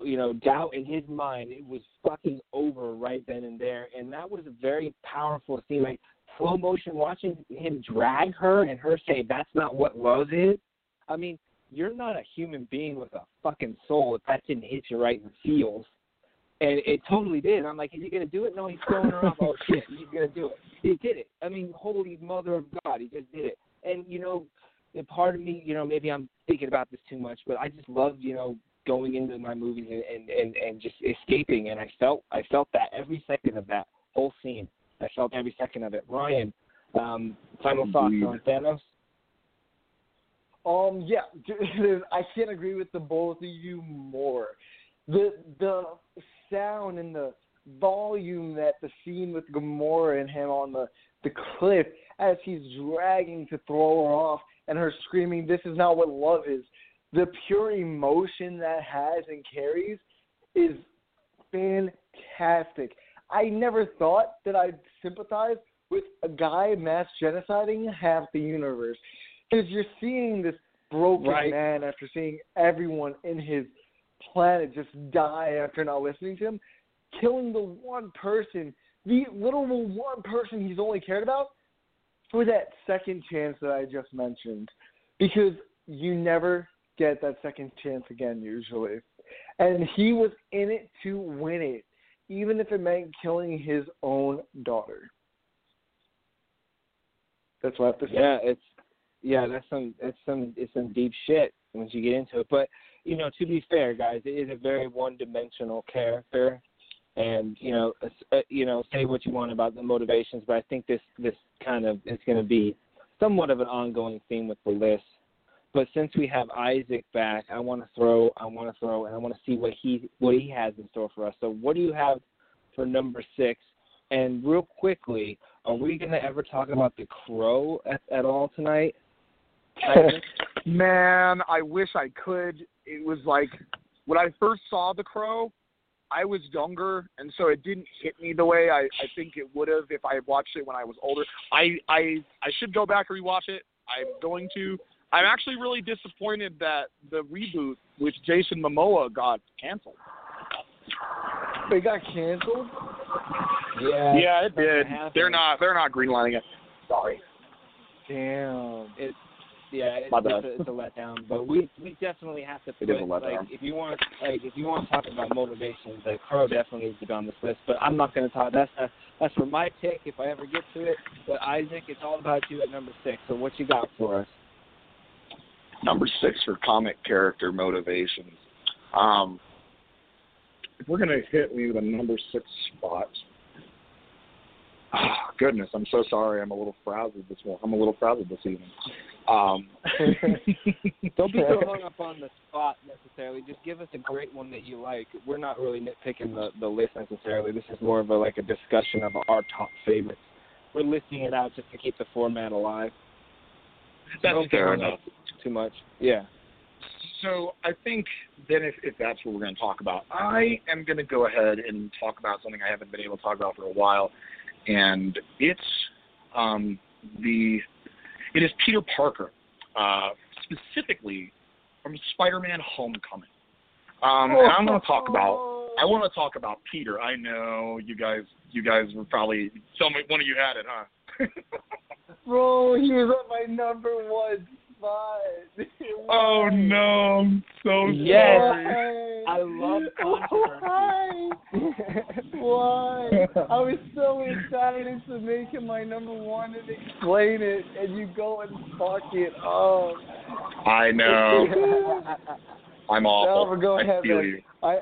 you know doubt in his mind, it was fucking over right then and there. And that was a very powerful scene. Like slow motion, watching him drag her and her say, "That's not what love is." I mean, you're not a human being with a fucking soul if that didn't hit you right in the feels. And it totally did. I'm like, is he gonna do it? No, he's throwing her off. Oh shit, he's gonna do it. He did it. I mean, holy mother of God, he just did it. And you know, a part of me, you know, maybe I'm thinking about this too much, but I just love, you know, going into my movies and and and, and just escaping. And I felt I felt that every second of that whole scene. I felt every second of it. Ryan, um, final thoughts on Thanos? Um, yeah, I can't agree with the both of you more. The the sound and the volume that the scene with Gamora and him on the the cliff as he's dragging to throw her off and her screaming, "This is not what love is." The pure emotion that has and carries is fantastic. I never thought that I'd sympathize with a guy mass genociding half the universe because you're seeing this broken Right. man after seeing everyone in his planet just die after not listening to him, killing the one person, the literal one person he's only cared about, for that second chance that I just mentioned, because you never get that second chance again usually, and he was in it to win it, even if it meant killing his own daughter. That's what I have to say. Yeah, it's yeah, that's some it's some it's some deep shit once you get into it. But you know, to be fair, guys, it is a very one-dimensional character, and you know, uh, you know, say what you want about the motivations, but I think this this kind of is going to be somewhat of an ongoing theme with the list. But since we have Isaac back, I want to throw, I want to throw, and I want to see what he what he has in store for us. So, what do you have for number six? And real quickly, are we going to ever talk about the Crow at, at all tonight? Isaac? Man, I wish I could. It was like when I first saw The Crow, I was younger, and so it didn't hit me the way I, I think it would have if I had watched it when I was older. I I I should go back and rewatch it. I'm going to. I'm actually really disappointed that the reboot with Jason Momoa got canceled. They got canceled. yeah, yeah, it did. They're not. They're not greenlighting it. Sorry. Damn. It's yeah, it's, it's, a, it's a letdown. But we we definitely have to put It is a letdown. like if you want like if you want to talk about motivations, like Crow definitely needs to be on this list. But I'm not going to talk. That's that's that's for my pick if I ever get to it. But Isaac, it's all about you at number six. So what you got for us? number six for comic character motivations. Um, if we're gonna hit me with a number six spot, oh, goodness, I'm so sorry. I'm a little frazzled this morning. I'm a little frazzled this evening. Um, Don't be so hung up on the spot necessarily. Just give us a great one that you like. We're not really nitpicking the the list necessarily. This is more of a like a discussion of our top favorites. We're listing it out just to keep the format alive. That's Don't fair enough. Too much. Yeah. So I think then if, if that's what we're going to talk about, I am going to go ahead and talk about something I haven't been able to talk about for a while, and it's um, the it is Peter Parker, uh, specifically from Spider-Man: Homecoming. Um, and I'm going to talk about I want to talk about Peter. I know you guys you guys were probably some one of you had it, huh? Bro, he was on my number one spot. oh no, I'm so Yes. sorry. I love Why? Why? I was so excited to make him my number one and explain it, and you go and fuck it up. I know. I'm awful. No, but go I feel man. you. I,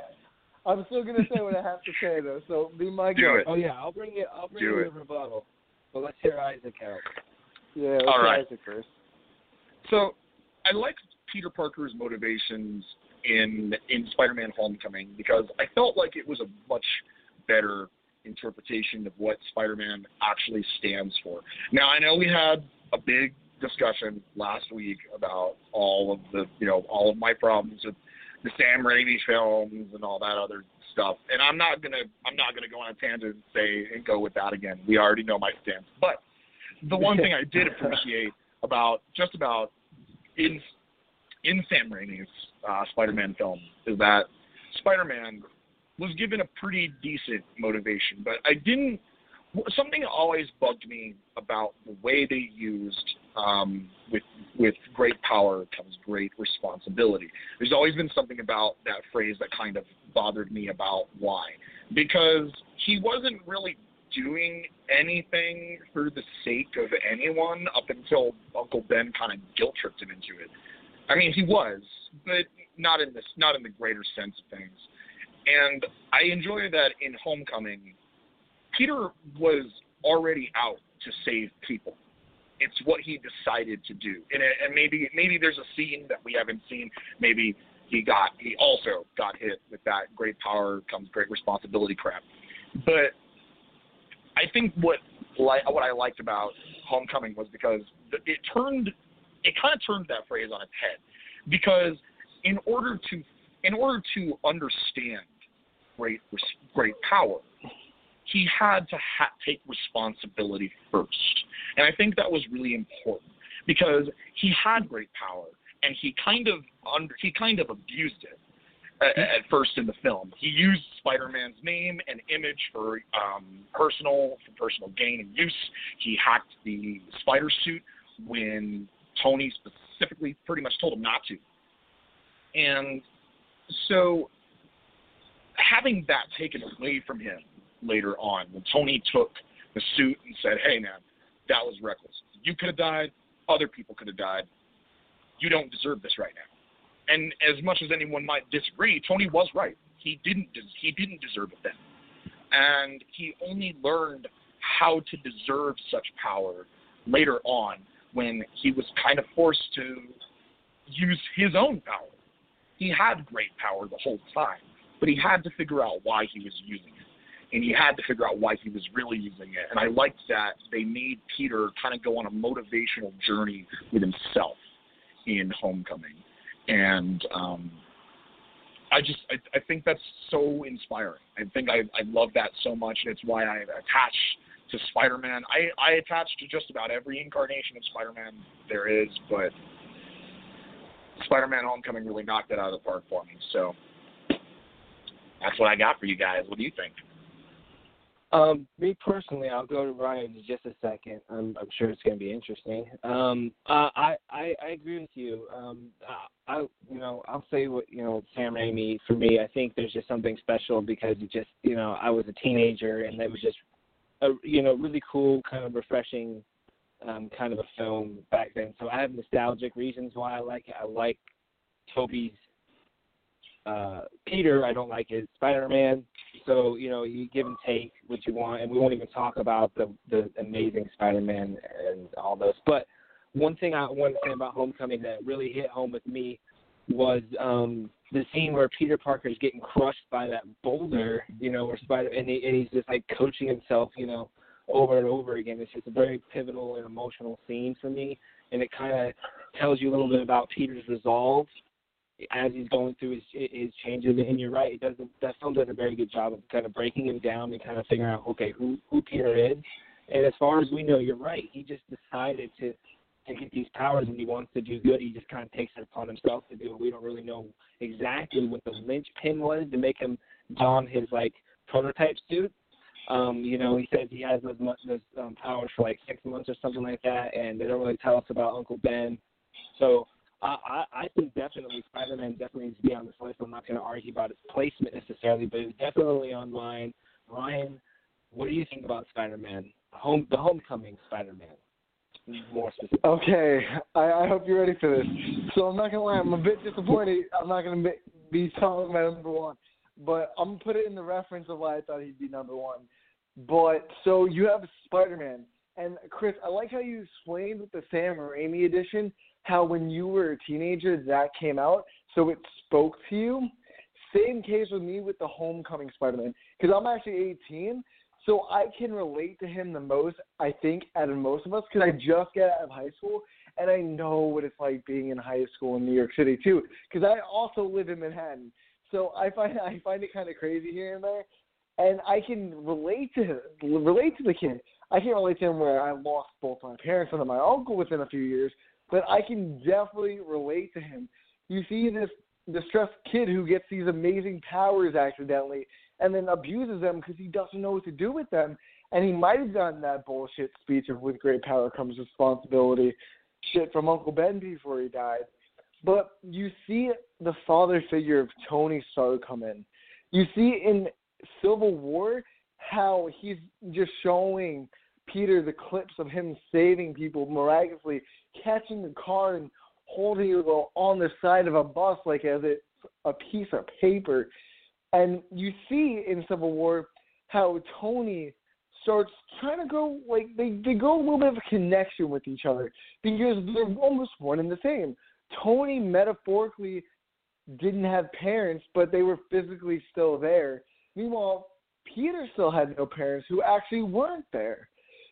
I'm still gonna say what I have to say though. So be my guest. Oh yeah, I'll bring it. I'll bring Do you it. a rebuttal. But let's hear Isaac out. Yeah. let's All try right. Isaac first. So I like Peter Parker's motivations in in Spider-Man: Homecoming because I felt like it was a much better interpretation of what Spider-Man actually stands for. Now I know we had a big discussion last week about all of the you know all of my problems with the Sam Raimi films and all that other stuff, and I'm not gonna I'm not gonna go on a tangent and say and go with that again. We already know my stance, but the one thing I did appreciate about just about in in Sam Raimi's uh, Spider-Man film is that Spider-Man was given a pretty decent motivation, but I didn't. Something always bugged me about the way they used um, with with great power comes great responsibility. There's always been something about that phrase that kind of bothered me about why, because he wasn't really doing anything for the sake of anyone up until Uncle Ben kind of guilt tripped him into it. I mean, he was, but not in this, not in the greater sense of things. And I enjoy that in Homecoming, Peter was already out to save people. It's what he decided to do, and, and maybe maybe there's a scene that we haven't seen. Maybe he got he also got hit with that great power comes great responsibility crap. But I think what li- what I liked about Homecoming was because it turned it kind of turned that phrase on its head because in order to in order to understand great great power he had to ha- take responsibility first. And i think that was really important because he had great power and he kind of under he kind of abused it at, at first in the film. He used spider-man's name and image for um, personal for personal gain and use. He hacked the spider suit when Tony specifically pretty much told him not to. And so having that taken away from him later on, when Tony took the suit and said, Hey man, that was reckless. You could have died, other people could have died. You don't deserve this right now. And as much as anyone might disagree, Tony was right. He didn't des- he didn't deserve it then. And he only learned how to deserve such power later on when he was kind of forced to use his own power. He had great power the whole time, but he had to figure out why he was using it. And he had to figure out why he was really using it. And I liked that they made Peter kind of go on a motivational journey with himself in Homecoming. And um, I just I, I think that's so inspiring. I think I, I love that so much, and it's why I attach to Spider-Man. I I attach to just about every incarnation of Spider-Man there is, but Spider-Man: Homecoming really knocked it out of the park for me. So that's what I got for you guys. What do you think? Um, me personally, I'll go to Ryan in just a second. I'm, I'm sure it's going to be interesting. Um, uh, I, I I agree with you. Um, I, you know I'll say what you know Sam Raimi for me. I think there's just something special because it just you know I was a teenager and it was just a you know really cool kind of refreshing um, kind of a film back then. So I have nostalgic reasons why I like it. I like Tobey's uh, Peter. I don't like his Spider-Man. So you know, you give and take what you want, and we won't even talk about the the amazing Spider-Man and all those. But one thing I want to say about Homecoming that really hit home with me was um the scene where Peter Parker's getting crushed by that boulder, you know, where Spider and, he, and he's just like coaching himself, you know, over and over again. It's just a very pivotal and emotional scene for me, and it kind of tells you a little bit about Peter's resolve as he's going through his his changes. And you're right, it does that film does a very good job of kind of breaking him down and kind of figuring out okay who who Peter is. And as far as we know, you're right. He just decided to to get these powers and he wants to do good. He just kind of takes it upon himself to do it. We don't really know exactly what the linchpin was to make him don his like prototype suit. Um, you know, he says he has those, those um, powers for like six months or something like that, and they don't really tell us about Uncle Ben. So I, I, I think definitely Spider-Man definitely needs to be on this list. I'm not going to argue about its placement necessarily, but it's definitely on mine. Ryan, what do you think about Spider-Man? Home, the Homecoming Spider-Man, more specific. Okay, I, I hope you're ready for this. So I'm not gonna lie, I'm a bit disappointed. I'm not gonna be talking about number one, but I'm gonna put it in the reference of why I thought he'd be number one. But so you have Spider-Man, and Chris, I like how you explained with the Sam Raimi edition how when you were a teenager that came out, so it spoke to you. Same case with me with the Homecoming Spider-Man, because I'm actually 18, so I can relate to him the most, I think, out of most of us, because I mm-hmm. just got out of high school, and I know what it's like being in high school in New York City too, because I also live in Manhattan. So I find I find it kind of crazy here and there, and I can relate to him, relate to the kid. I can't relate to him where I lost both my parents and my uncle within a few years, but I can definitely relate to him. You see this distressed kid who gets these amazing powers accidentally and then abuses them because he doesn't know what to do with them. And he might have done that bullshit speech of with great power comes responsibility shit from Uncle Ben before he died. But you see the father figure of Tony Stark come in. You see in Civil War how he's just showing Peter the clips of him saving people miraculously, catching the car and holding it on the side of a bus like as it's a piece of paper. And you see in Civil War how Tony starts trying to go like they, they go a little bit of a connection with each other because they're almost one and the same. Tony metaphorically didn't have parents, but they were physically still there. Meanwhile, Peter still had no parents who actually weren't there.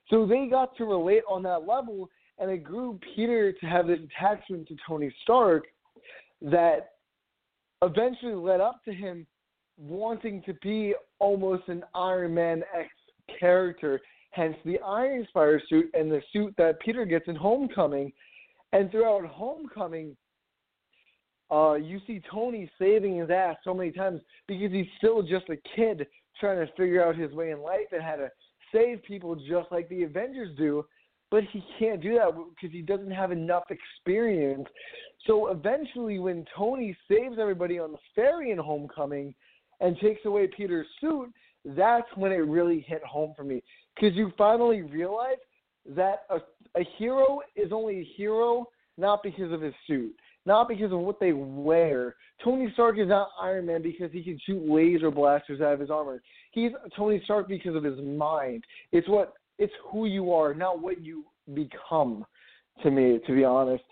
So they got to relate on that level, and it grew Peter to have this attachment to Tony Stark that eventually led up to him wanting to be almost an Iron Man X character, hence the Iron Spider suit and the suit that Peter gets in Homecoming. And throughout Homecoming, uh, you see Tony saving his ass so many times because he's still just a kid trying to figure out his way in life and how to save people just like the Avengers do. But he can't do that because he doesn't have enough experience. So eventually, when Tony saves everybody on the ferry in Homecoming and takes away Peter's suit, that's when it really hit home for me. Because you finally realize that a, a hero is only a hero not because of his suit not because of what they wear. Tony Stark is not Iron Man because he can shoot laser blasters out of his armor. He's Tony Stark because of his mind. It's what it's who you are, not what you become. To me, to be honest,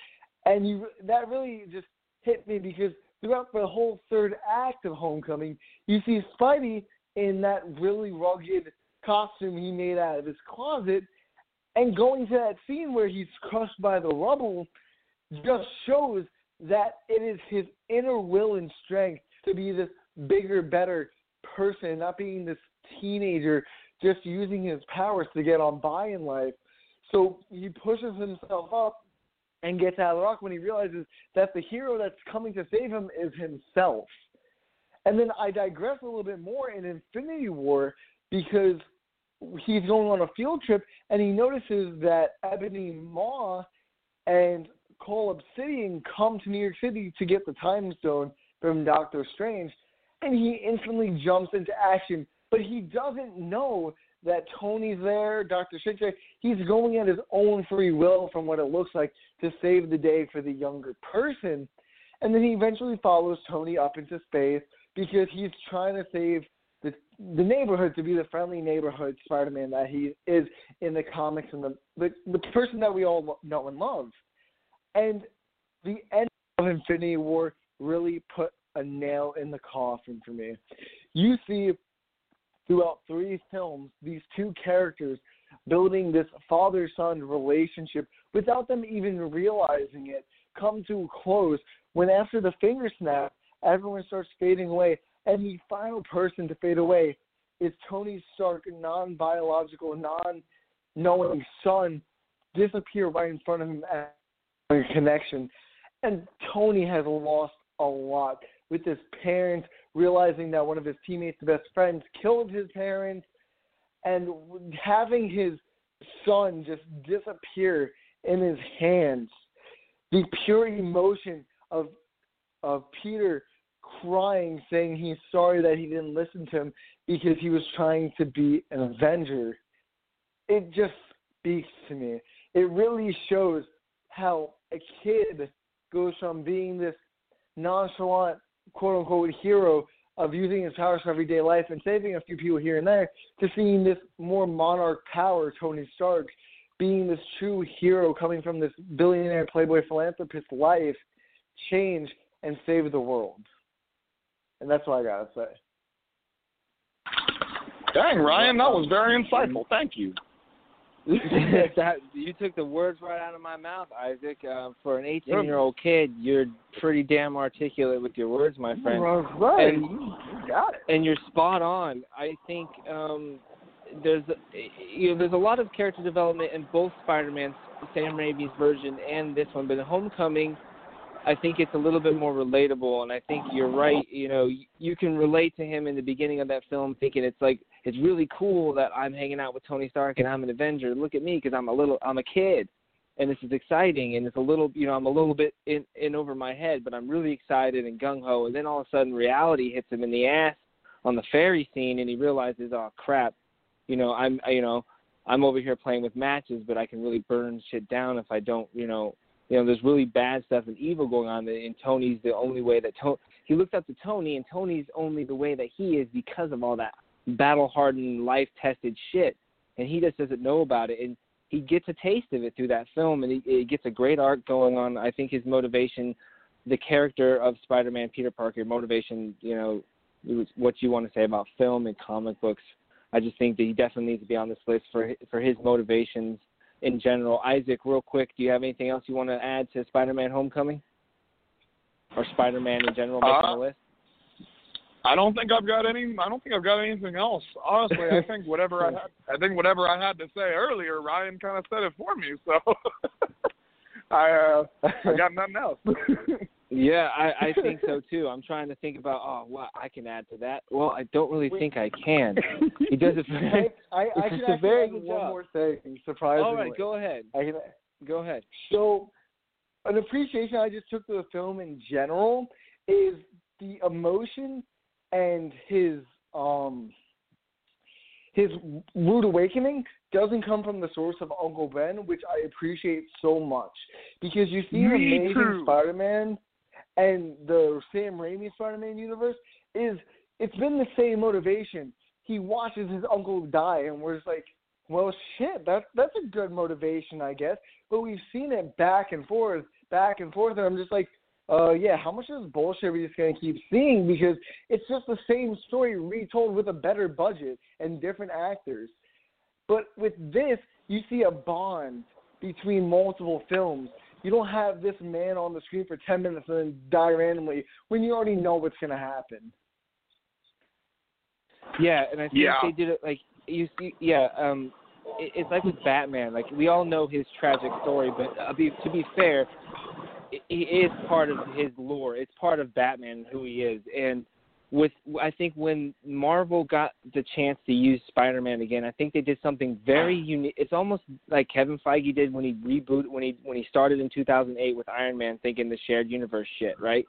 and you that really just hit me because throughout the whole third act of Homecoming, you see Spidey in that really rugged costume he made out of his closet, and going to that scene where he's crushed by the rubble just shows that it is his inner will and strength to be this bigger, better person, not being this teenager just using his powers to get on by in life. So he pushes himself up and gets out of the rock when he realizes that the hero that's coming to save him is himself. And then I digress a little bit more in Infinity War because he's going on a field trip and he notices that Ebony Maw and Cull Obsidian come to New York City to get the Time Stone from Doctor Strange, and he instantly jumps into action. But he doesn't know that Tony's there, Doctor Strange. He's going at his own free will, from what it looks like, to save the day for the younger person. And then he eventually follows Tony up into space because he's trying to save the the neighborhood to be the friendly neighborhood Spider-Man that he is in the comics and the the, the person that we all know and love. And the end of Infinity War really put a nail in the coffin for me. You see throughout three films these two characters building this father son relationship without them even realizing it come to a close when after the finger snap everyone starts fading away and the final person to fade away is Tony Stark non biological, non knowing son disappear right in front of him at a connection. And Tony has lost a lot with his parents realizing that one of his teammates, the best friends, killed his parents, and having his son just disappear in his hands. The pure emotion of of Peter crying, saying he's sorry that he didn't listen to him because he was trying to be an Avenger. It just speaks to me. It really shows how a kid goes from being this nonchalant, quote unquote, hero of using his powers for everyday life and saving a few people here and there to seeing this more monarch power, Tony Stark, being this true hero coming from this billionaire playboy philanthropist life, change and save the world. And that's what I gotta say. Dang, Ryan, that was very insightful. Thank you. That, you took the words right out of my mouth, Isaac. Uh, for an 18 year old kid, you're pretty damn articulate with your words, my friend. Right. And- you got it. and you're spot on. I think um, there's you know there's a lot of character development in both Spider-Man, Sam Raimi's version and this one, but in Homecoming, I think it's a little bit more relatable. And I think you're right. You know, you, can relate to him in the beginning of that film, thinking it's like it's really cool that I'm hanging out with Tony Stark and I'm an Avenger. Look at me because I'm a little I'm a kid. And this is exciting, and it's a little, you know, I'm a little bit in, in over my head, but I'm really excited and gung ho. And then all of a sudden, reality hits him in the ass, on the ferry scene and he realizes, oh crap, you know, I'm you know, I'm over here playing with matches, but I can really burn shit down if I don't, you know, you know, there's really bad stuff and evil going on. And Tony's the only way that Tony he looks up to Tony, and Tony's only the way that he is because of all that battle hardened, life tested shit, and he just doesn't know about it. And he gets a taste of it through that film, and he gets a great arc going on. I think his motivation, the character of Spider-Man, Peter Parker, motivation, you know, what you want to say about film and comic books. I just think that he definitely needs to be on this list for for his motivations in general. Isaac, real quick, do you have anything else you want to add to Spider-Man: Homecoming or Spider-Man in general making Uh, the list? I don't think I've got any. I don't think I've got anything else. Honestly, I think whatever I had, I think whatever I had to say earlier, Ryan kind of said it for me. So I, uh, I got nothing else. Yeah, I, I think so too. I'm trying to think about oh, what I can add to that. Well, I don't really think I can. He does it very. I, I, I can actually very add one job. more thing, surprisingly. All right, go ahead. I can, Go ahead. So, an appreciation I just took to the film in general is the emotion and his um his rude awakening doesn't come from the source of Uncle Ben, which I appreciate so much because you see an Me amazing too. Spider-Man and the Sam Raimi Spider-Man universe is it's been the same motivation. He watches his uncle die, and we're just like, well, shit, that's that's a good motivation, I guess. But we've seen it back and forth, back and forth, and I'm just like, uh, yeah, how much of this bullshit are we just gonna keep seeing? Because it's just the same story retold with a better budget and different actors. But with this, you see a bond between multiple films. You don't have this man on the screen for ten minutes and then die randomly when you already know what's gonna happen. Yeah, and I think Yeah. they did it like you see. Yeah, um, it, it's like with Batman. Like we all know his tragic story, but uh, be, to be fair, he is part of his lore. It's part of Batman who he is. And with I think when Marvel got the chance to use Spider-Man again, I think they did something very ah. unique. It's almost like Kevin Feige did when he rebooted when he when he started in 2008 with Iron Man, thinking the shared universe shit, right?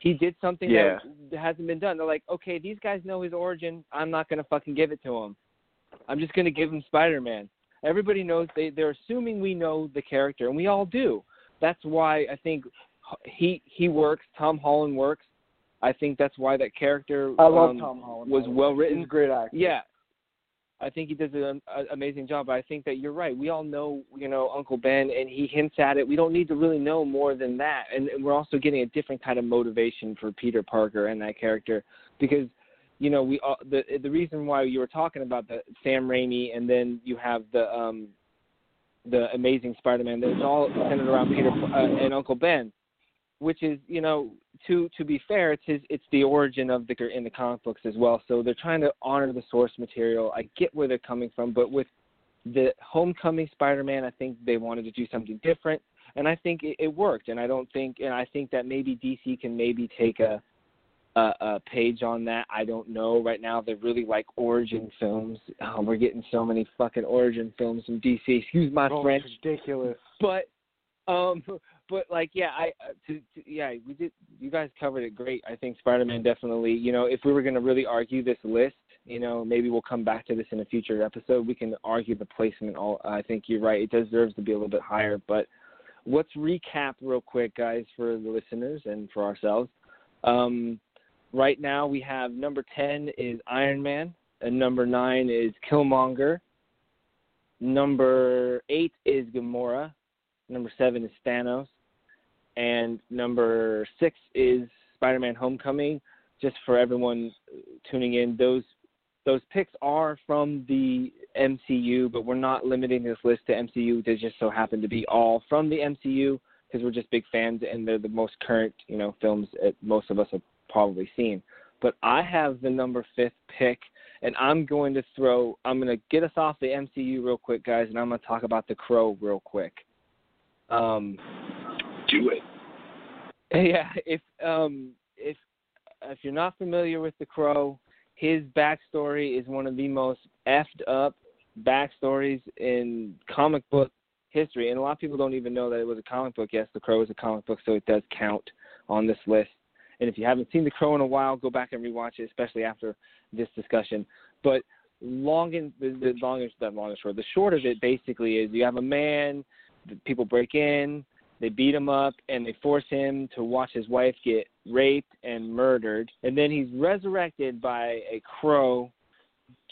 He did something Yeah. that hasn't been done. They're like, okay, these guys know his origin. I'm not gonna fucking give it to him. I'm just gonna give him Spider-Man. Everybody knows they they're assuming we know the character, and we all do. That's why I think he he works. Tom Holland works. I think that's why that character I love um, Tom Holland. was by the way. well written. He's a great actor. Yeah, I think he does an amazing job. But I think that you're right. We all know, you know, Uncle Ben, and he hints at it. We don't need to really know more than that. And, and we're also getting a different kind of motivation for Peter Parker and that character because, you know, we all, the the reason why you were talking about the Sam Raimi, and then you have the um the Amazing Spider-Man. It's all centered around Peter uh, and Uncle Ben, which is, you know, to to be fair, it's his it's the origin of the in the comic books as well. So they're trying to honor the source material. I get where they're coming from, but with the Homecoming Spider-Man, I think they wanted to do something different, and I think it, it worked. And I don't think, and I think that maybe DC can maybe take a a, a page on that. I don't know. Right now, they really like origin films. Oh, we're getting so many fucking origin films from DC. Excuse my Oh, French ridiculous. but um but like yeah, I uh, to, to, yeah we did. You guys covered it great. I think Spider-Man definitely. You know, if we were going to really argue this list, you know, maybe we'll come back to this in a future episode. We can argue the placement. All I think you're right. It deserves to be a little bit higher. But let's recap real quick, guys, for the listeners and for ourselves. Um, right now we have number ten is Iron Man, and number nine is Killmonger. Number eight is Gamora. Number seven is Thanos, and number six is Spider-Man: Homecoming. Just for everyone tuning in, those those picks are from the MCU, but we're not limiting this list to MCU. They just so happen to be all from the MCU because we're just big fans and they're the most current, you know, films that most of us have probably seen. But I have the number fifth pick, and I'm going to throw. I'm going to get us off the MCU real quick, guys, and I'm going to talk about the Crow real quick. Um, Do it. Yeah, if um, if if you're not familiar with the Crow, his backstory is one of the most effed up backstories in comic book history, and a lot of people don't even know that it was a comic book. Yes, The Crow is a comic book, so it does count on this list. And if you haven't seen The Crow in a while, go back and rewatch it, especially after this discussion. But long and the, the long and that long and short, the short of it basically is you have a man, people break in, they beat him up, and they force him to watch his wife get raped and murdered, and then he's resurrected by a crow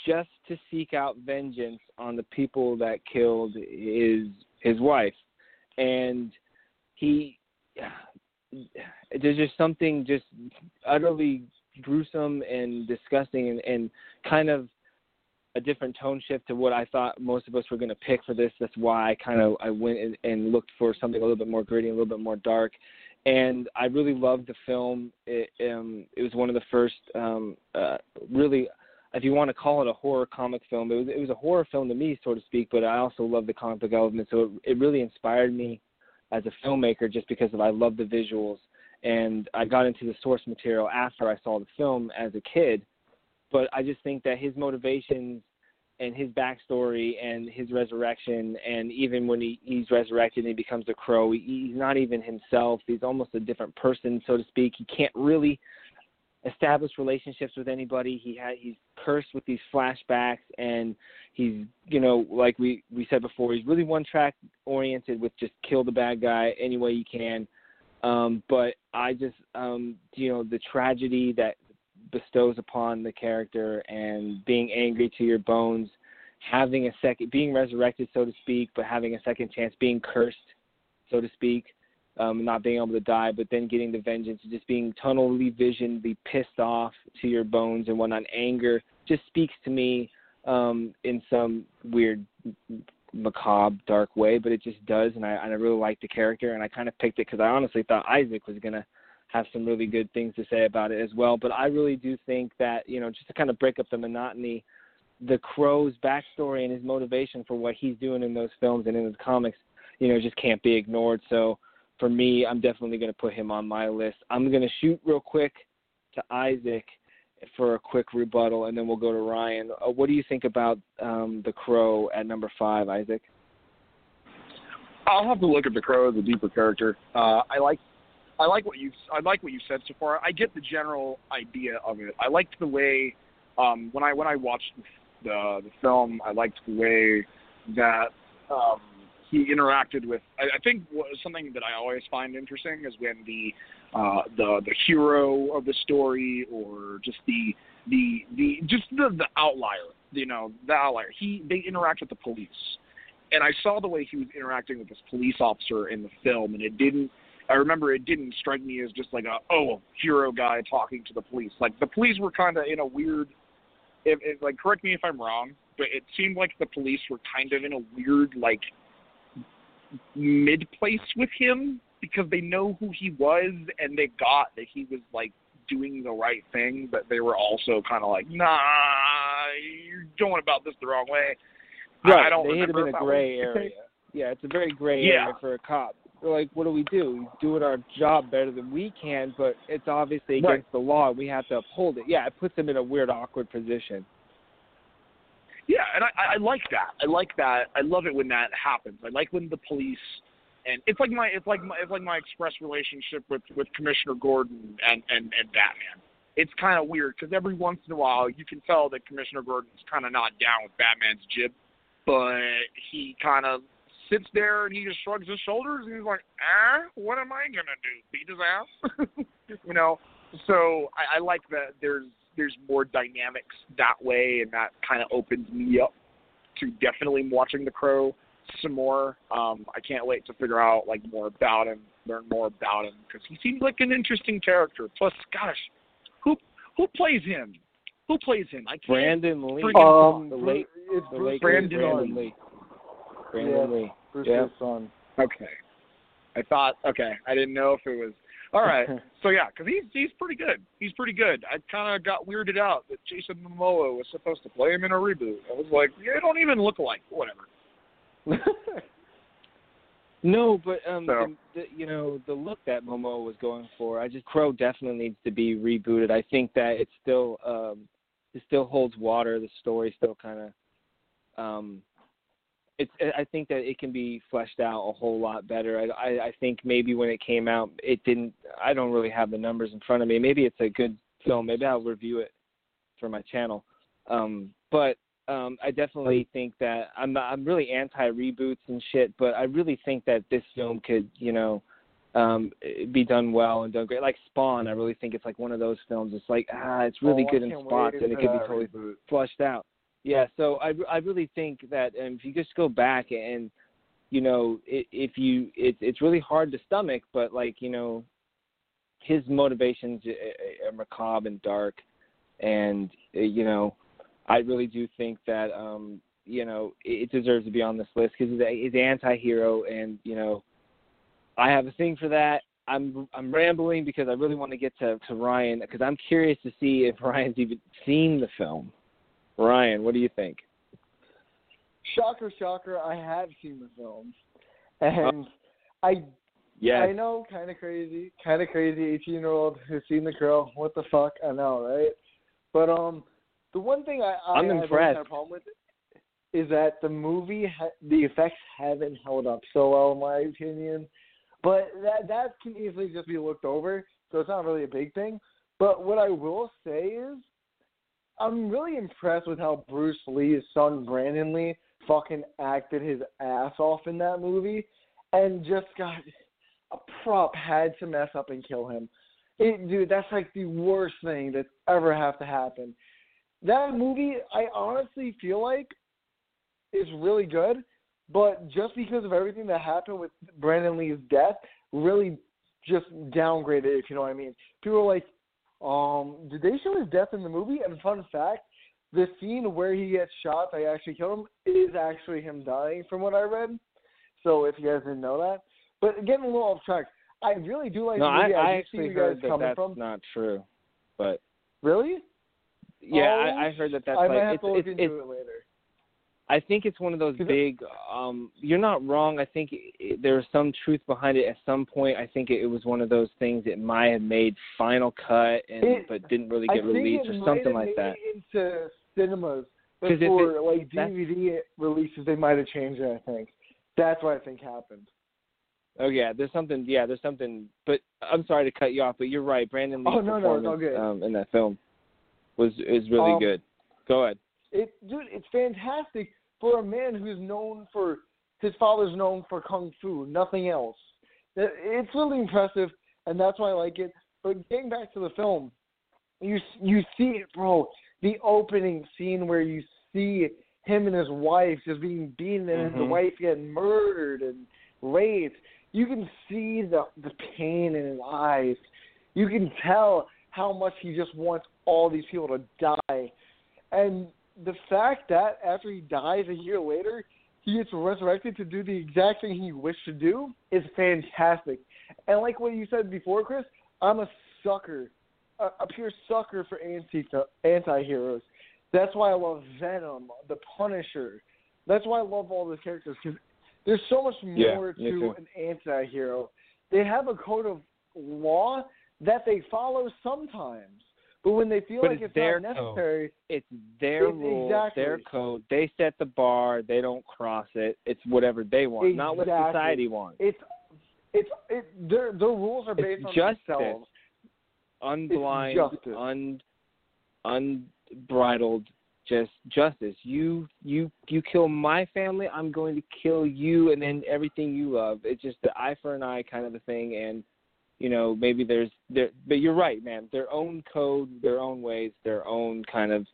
just to seek out vengeance on the people that killed his his wife. And he there's just something just utterly gruesome and disgusting and, and kind of a different tone shift to what I thought most of us were going to pick for this. That's why I kind of I went and, and looked for something a little bit more gritty, a little bit more dark. And I really loved the film. It, um, it was one of the first, um, uh, really, if you want to call it a horror comic film, it was it was a horror film to me, so to speak. But I also love the comic book element, so it, it really inspired me as a filmmaker, just because of I love the visuals. And I got into the source material after I saw the film as a kid but I just think that his motivations and his backstory and his resurrection, and even when he, he's resurrected and he becomes a crow, he, he's not even himself. He's almost a different person, so to speak. He can't really establish relationships with anybody. He had he's cursed with these flashbacks, and he's you know like we we said before, he's really one track oriented with just kill the bad guy any way you can. Um, but I just um, you know the tragedy that bestows upon the character and being angry to your bones, having a second, being resurrected, so to speak, but having a second chance, being cursed, so to speak, um, not being able to die, but then getting the vengeance, just being tunnelly visioned, be pissed off to your bones and whatnot. Anger just speaks to me um, in some weird, macabre, dark way, but it just does, and I, and I really like the character, and I kind of picked it because I honestly thought Isaac was gonna have some really good things to say about it as well. But I really do think that, you know, just to kind of break up the monotony, the Crow's backstory and his motivation for what he's doing in those films and in his comics, you know, just can't be ignored. So for me, I'm definitely going to put him on my list. I'm going to shoot real quick to Isaac for a quick rebuttal, and then we'll go to Ryan. Uh, what do you think about um, the Crow at number five, Isaac? I'll have to look at the Crow as a deeper character. Uh, I like I like what you I like what you said so far. I get the general idea of it. I liked the way um, when I when I watched the the film. I liked the way that um, he interacted with. I, I think something that I always find interesting is when the uh, the the hero of the story or just the the the just the the outlier. You know, the outlier. He they interact with the police, and I saw the way he was interacting with this police officer in the film, and it didn't I remember it didn't strike me as just like a oh hero guy talking to the police. Like the police were kind of in a weird. Like correct me if I'm wrong, but it seemed like the police were kind of in a weird like mid place with him because they know who he was and they got that he was like doing the right thing, but they were also kind of like, nah, you're going about this the wrong way. Right, I don't they hit him in a gray was. area. Yeah, it's a very gray Yeah. area for a cop like, what do we do? We doing our job better than we can, but it's obviously against Right. the law. We have to uphold it. Yeah, it puts them in a weird, awkward position. Yeah, and I, I like that. I like that. I love it when that happens. I like when the police and it's like my it's like my it's like my express relationship with with Commissioner Gordon and and and Batman. It's kind of weird because every once in a while you can tell that Commissioner Gordon's kind of not down with Batman's jib, but he kind of sits there and he just shrugs his shoulders and he's like, ah, what am I gonna do? Beat his ass? you know. So I, I like that there's there's more dynamics that way, and that kind of opens me up to definitely watching The Crow some more. Um, I can't wait to figure out like more about him, learn more about him because he seems like an interesting character. Plus, gosh, who who plays him? Who plays him? I can't. Brandon Lee. Um, the late, the late Brandon Brandon Lee. Brandon Yeah. Lee. Bruce Yeah. Son. Okay. I thought okay. I didn't know if it was all right. So yeah, because he's he's pretty good. He's pretty good. I kind of got weirded out that Jason Momoa was supposed to play him in a reboot. I was like, yeah, don't even look alike. Whatever. No, but um, So- the, the, you know, the look that Momoa was going for, I just Crow definitely needs to be rebooted. I think that it still um, it still holds water. The story still kind of um, it's. I think that it can be fleshed out a whole lot better. I, I I think maybe when it came out, it didn't. I don't really have the numbers in front of me. Maybe it's a good film. Maybe I'll review it for my channel. Um, but um, I definitely think that I'm not, I'm really anti reboots and shit, but I really think that this film could, you know, um, be done well and done great. Like Spawn, I really think it's like one of those films. It's like ah, it's really Oh, good in spots and it could be totally reboot. flushed out. Yeah, so I I really think that um, if you just go back and you know i if you it's it's really hard to stomach, but like you know his motivations are macabre and dark, and uh, you know I really do think that um you know it it deserves to be on this list because he's an anti-hero, and you know I have a thing for that. I'm I'm rambling because I really want to get to to Ryan because I'm curious to see if Ryan's even seen the film. Ryan, what do you think? shocker, shocker! I have seen the film, and I yeah. I know, kind of crazy, kind of crazy. Eighteen-year-old who's seen the girl. What the fuck? I know, right? But um, the one thing I, I I'm impressed. had a problem with is that the movie, ha- the effects haven't held up so well, in my opinion. But that that can easily just be looked over, so it's not really a big thing. But what I will say is, I'm really impressed with how Bruce Lee's son Brandon Lee fucking acted his ass off in that movie, and just got a prop had to mess up and kill him. It, dude, that's like the worst thing that's ever have to happen. That movie, I honestly feel like, is really good, but just because of everything that happened with Brandon Lee's death, really just downgraded if you know what I mean. People are like, um, did they show his death in the movie? And fun fact, the scene where he gets shot, they actually kill him, is actually him dying, from what I read. So if you guys didn't know that, but getting a little off track, I really do like no, the I, movie. I see actually you guys heard that coming that's from. not true, but Really? yeah, I, I heard that that's I like might have it's, to look it's, into it's it later. I think it's one of those big. Um, you're not wrong. I think it, there's some truth behind it. At some point, I think it, it was one of those things that might have made final cut and It- but didn't really get released or something like that. into cinemas before like DVD releases. They might have changed it. I think that's what I think happened. Oh yeah, there's something. Yeah, there's something. But I'm sorry to cut you off, but you're right. Brandon Lee's Oh, no, no, it's performance good. um, in that film was is really Um, good. Go ahead. It, dude, it's fantastic for a man who's known for his father's known for kung fu, nothing else. It's really impressive, and that's why I like it. But getting back to the film, you you see it, bro. The opening scene where you see him and his wife just being beaten and the Mhm. wife getting murdered and raped. You can see the the pain in his eyes. You can tell how much he just wants all these people to die. And the fact that after he dies a year later, he gets resurrected to do the exact thing he wished to do is fantastic. And like what you said before, Chris, I'm a sucker, a, a pure sucker for anti anti-heroes. That's why I love Venom, the Punisher. That's why I love all those characters because there's so much more me to an anti-hero. They have a code of law that they follow sometimes, but when they feel But like it's it's, their not code. necessary, It's their It- rules, exactly. their code. They set the bar. They don't cross it. It's whatever they want, not what society wants. it's it's it their their rules are It's based on justice. themselves. unblind, justice. un, unbridled, just justice. You you you kill my family, I'm going to kill you, and then everything you love. It's just the eye for an eye kind of a thing, and you know maybe there's there, but you're right, man. Their own code, their own ways, their own kind of.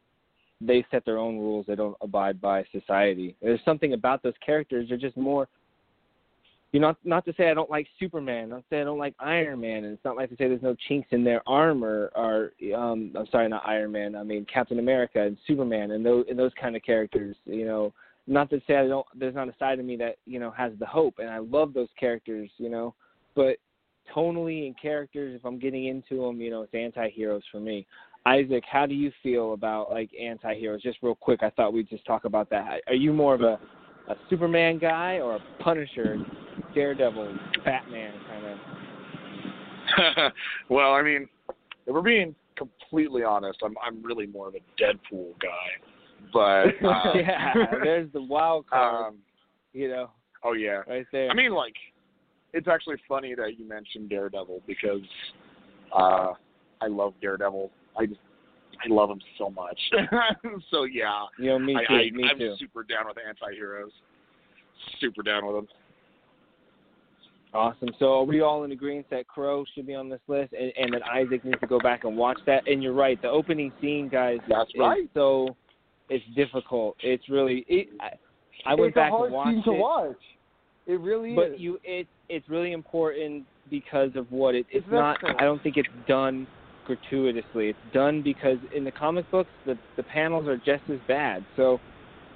They set their own rules. They don't abide by society. There's something about those characters. They're just more you know, not not to say I don't like Superman, not to say I don't like Iron Man, and it's not like to say there's no chinks in their armor, or um, I'm sorry, not Iron Man, I mean Captain America and Superman, and those and those kind of characters. You know, not to say I don't. There's not a side of me that you know has the hope, and I love those characters. You know, but tonally and characters, if I'm getting into them, you know, it's anti-heroes for me. Isaac, how do you feel about like anti-heroes? Just real quick, I thought we'd just talk about that. Are you more of a a Superman guy or a Punisher, Daredevil, Batman kind of? well, I mean, if we're being completely honest, I'm I'm really more of a Deadpool guy. But uh, yeah, there's the wild card. um, you know, oh yeah. right there. I mean, like, it's actually funny that you mentioned Daredevil because uh, I love Daredevil. I just I love him so much. so yeah, you know, me too. I, me I'm too. super down with anti-heroes. Super down with them. Awesome. So are we all in agreement that Crow should be on this list, and, and that Isaac needs to go back and watch that? And you're right. The opening scene, guys, That's is right. so it's difficult. It's really. It, I, I went back and watched scene to it. watch. It really but is. you it it's really important because of what it it's It's not excellent. I don't think it's done gratuitously. It's done because in the comic books the the panels are just as bad. So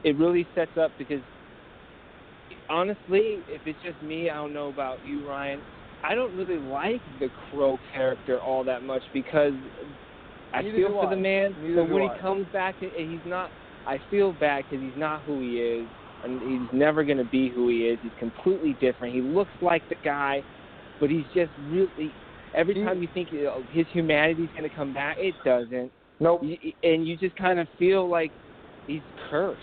it really sets up because honestly, if it's just me, I don't know about you, Ryan. I don't really like the Crow character all that much because I Neither feel for I. the man, Neither but when I. he comes back and he's not, I feel bad because he's not who he is, and he's never going to be who he is. He's completely different. He looks like the guy, but he's just really. Every time you think his humanity's going to come back, it doesn't. nope. And you just kind of feel like he's cursed.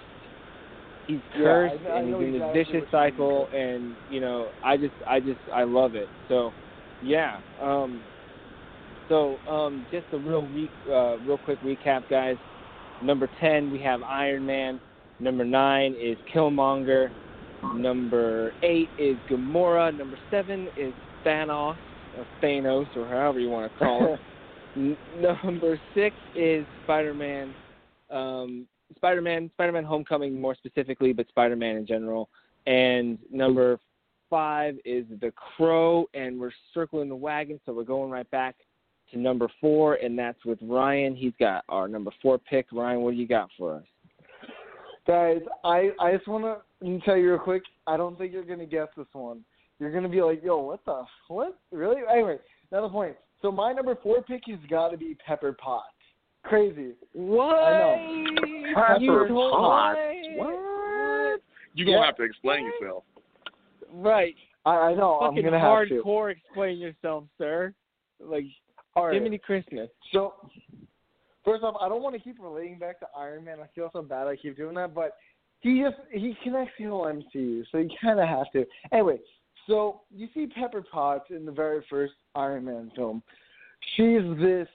He's Yeah, cursed, I- I and he's in exactly this vicious what you mean. cycle. And you know, I just, I just, I love it. So, yeah. Um, so, um, just a real, re- uh, real quick recap, guys. Number ten, we have Iron Man. Number nine is Killmonger. Number eight is Gamora. Number seven is Thanos, or Thanos, or however you want to call it. N- number six is Spider-Man. Um, Spider-Man, Spider-Man: Homecoming, more specifically, but Spider-Man in general. And number five is The Crow, and we're circling the wagon, so we're going right back to number four, and that's with Ryan. He's got our number four pick. Ryan, what do you got for us? Guys, I I just want to tell you real quick. I don't think you're gonna guess this one. You're gonna be like, "Yo, what the what? Really?" Anyway, another point. So my number four pick has got to be Pepper Potts. Crazy. What? I Pepper You told Potts. me. What? You gonna Yeah. have to explain yourself. Right. I, I know. I'm Fucking gonna have to. hardcore explain yourself, sir. Like All right. Jiminy Christmas. So, first off, I don't want to keep relating back to Iron Man. I feel so bad I keep doing that, but he just he connects the whole MCU, so you kind of have to. Anyway, so you see Pepper Potts in the very first Iron Man film. She's this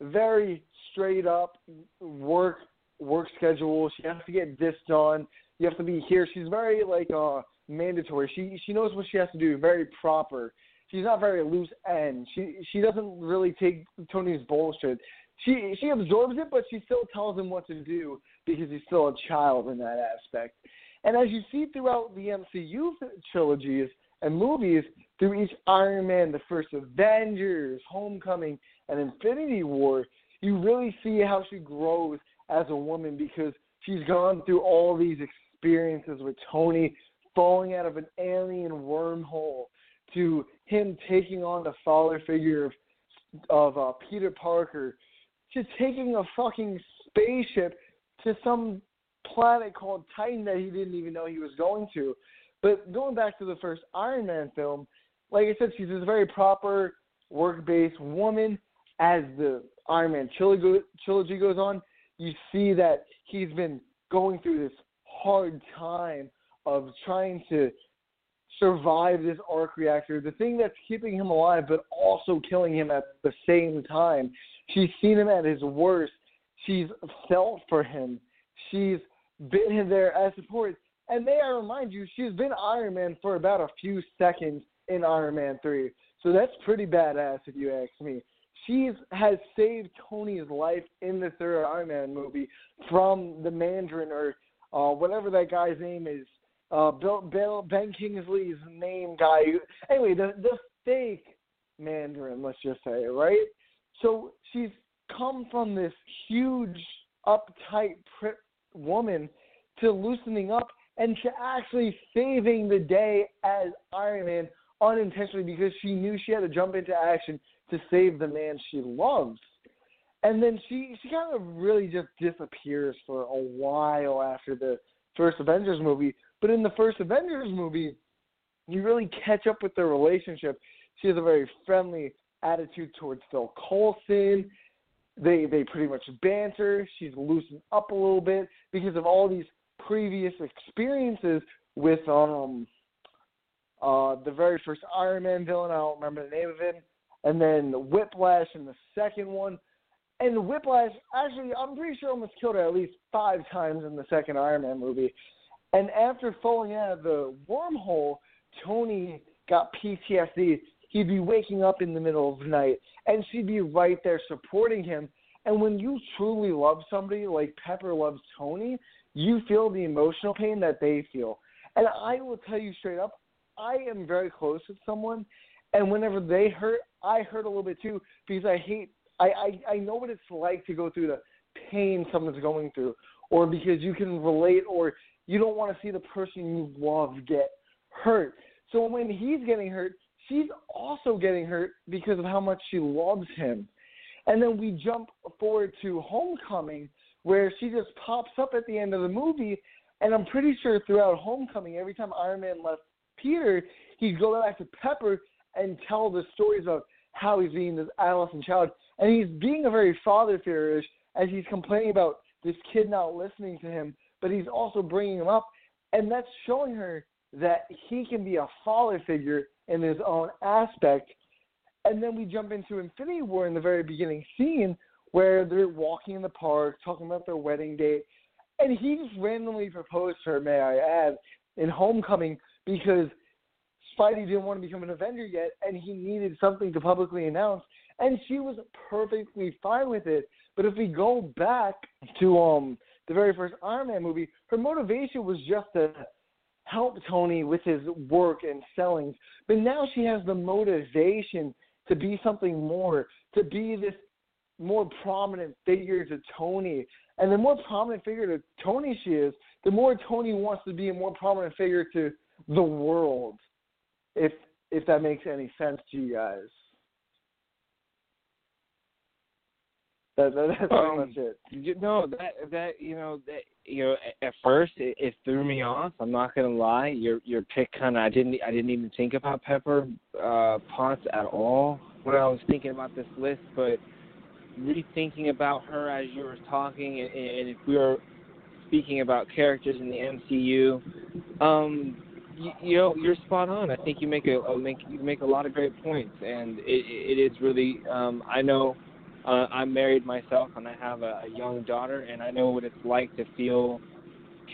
very straight up work work schedule. She has to get this done. You have to be here. She's very like uh mandatory. She she knows what she has to do. Very proper. She's not very loose end. She she doesn't really take Tony's bullshit. She she absorbs it, but she still tells him what to do because he's still a child in that aspect. And as you see throughout the MCU trilogies and movies, through each Iron Man, the first Avengers, Homecoming, and Infinity War, you really see how she grows as a woman because she's gone through all these experiences with Tony falling out of an alien wormhole to him taking on the father figure of of uh, Peter Parker to taking a fucking spaceship to some planet called Titan that he didn't even know he was going to. But going back to the first Iron Man film, like I said, she's this very proper work-based woman. As the Iron Man trilogy goes on, you see that he's been going through this hard time of trying to survive this arc reactor, the thing that's keeping him alive but also killing him at the same time. She's seen him at his worst. She's felt for him. She's been there as support. And may I remind you, she's been Iron Man for about a few seconds in Iron Man 3. So that's pretty badass if you ask me. She has saved Tony's life in the third Iron Man movie from the Mandarin or uh, whatever that guy's name is. Uh, Bill, Bill, Ben Kingsley's name guy. Anyway, the the fake Mandarin, let's just say, right? So she's come from this huge, uptight woman to loosening up and to actually saving the day as Iron Man unintentionally because she knew she had to jump into action to save the man she loves. And then she she kind of really just disappears for a while after the first Avengers movie. But in the first Avengers movie, you really catch up with their relationship. She has a very friendly attitude towards Phil Coulson. They they pretty much banter. She's loosened up a little bit because of all these previous experiences with um uh the very first Iron Man villain. I don't remember the name of him, and then Whiplash in the second one. And Whiplash, actually, I'm pretty sure almost killed her at least five times in the second Iron Man movie. And after falling out of the wormhole, Tony got PTSD. He'd be waking up in the middle of the night, and she'd be right there supporting him. And when you truly love somebody like Pepper loves Tony, you feel the emotional pain that they feel. And I will tell you straight up, I am very close with someone, and whenever they hurt, I hurt a little bit too because I hate. I I, I know what it's like to go through the pain someone's going through, or because you can relate, or you don't want to see the person you love get hurt. So when he's getting hurt, she's also getting hurt because of how much she loves him. And then we jump forward to Homecoming, where she just pops up at the end of the movie. And I'm pretty sure throughout Homecoming, every time Iron Man left Peter, he'd go back to Pepper and tell the stories of how he's being this adolescent child. And he's being a very father figure as he's complaining about this kid not listening to him, but he's also bringing him up. And that's showing her that he can be a father figure in his own aspect. And then we jump into Infinity War in the very beginning scene where they're walking in the park, talking about their wedding date, and he just randomly proposed to her, may I add, in Homecoming because Spidey didn't want to become an Avenger yet, and he needed something to publicly announce, and she was perfectly fine with it. But if we go back to um the very first Iron Man movie, her motivation was just to help Tony with his work and selling. But now she has the motivation to be something more, to be this more prominent figure to Tony. And the more prominent figure to Tony she is, the more Tony wants to be a more prominent figure to the world. If if that makes any sense to you guys. That, that, that's Um, pretty much it. You know that that you know that you know at, at first it, it threw me off. I'm not gonna lie. Your your pick kind of I didn't I didn't even think about Pepper uh, Potts at all when I was thinking about this list, but rethinking about her as you were talking, and, and if we were speaking about characters in the MCU, um, you, you know you're spot on. I think you make a, a make you make a lot of great points, and it, it is really um, I know uh, I'm married myself and I have a, a young daughter, and I know what it's like to feel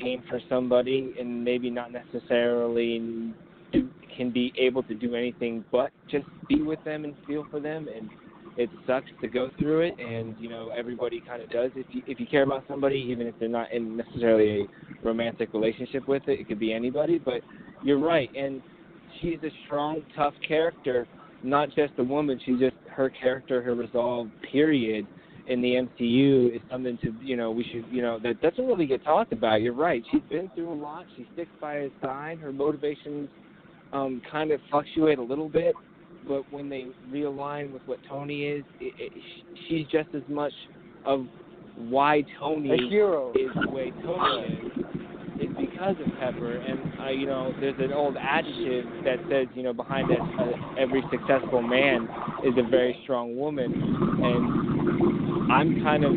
pain for somebody and maybe not necessarily do, can be able to do anything but just be with them and feel for them. And it sucks to go through it, and you know everybody kind of does. If you if you care about somebody, even if they're not in necessarily a romantic relationship with it, it could be anybody. But you're right, and she's a strong, tough character not just a woman. She's just her character, her resolve. Period. In the MCU is something to you know we should you know that doesn't really get talked about. You're right. She's been through a lot. She sticks by his side. Her motivations um, kind of fluctuate a little bit, but when they realign with what Tony is, it, it, she's just as much of why Tony A hero. is the way Tony is is because of Pepper. And uh, you know, there's an old adjective that says, you know, behind a, a, every successful man is a very strong woman. And I'm kind of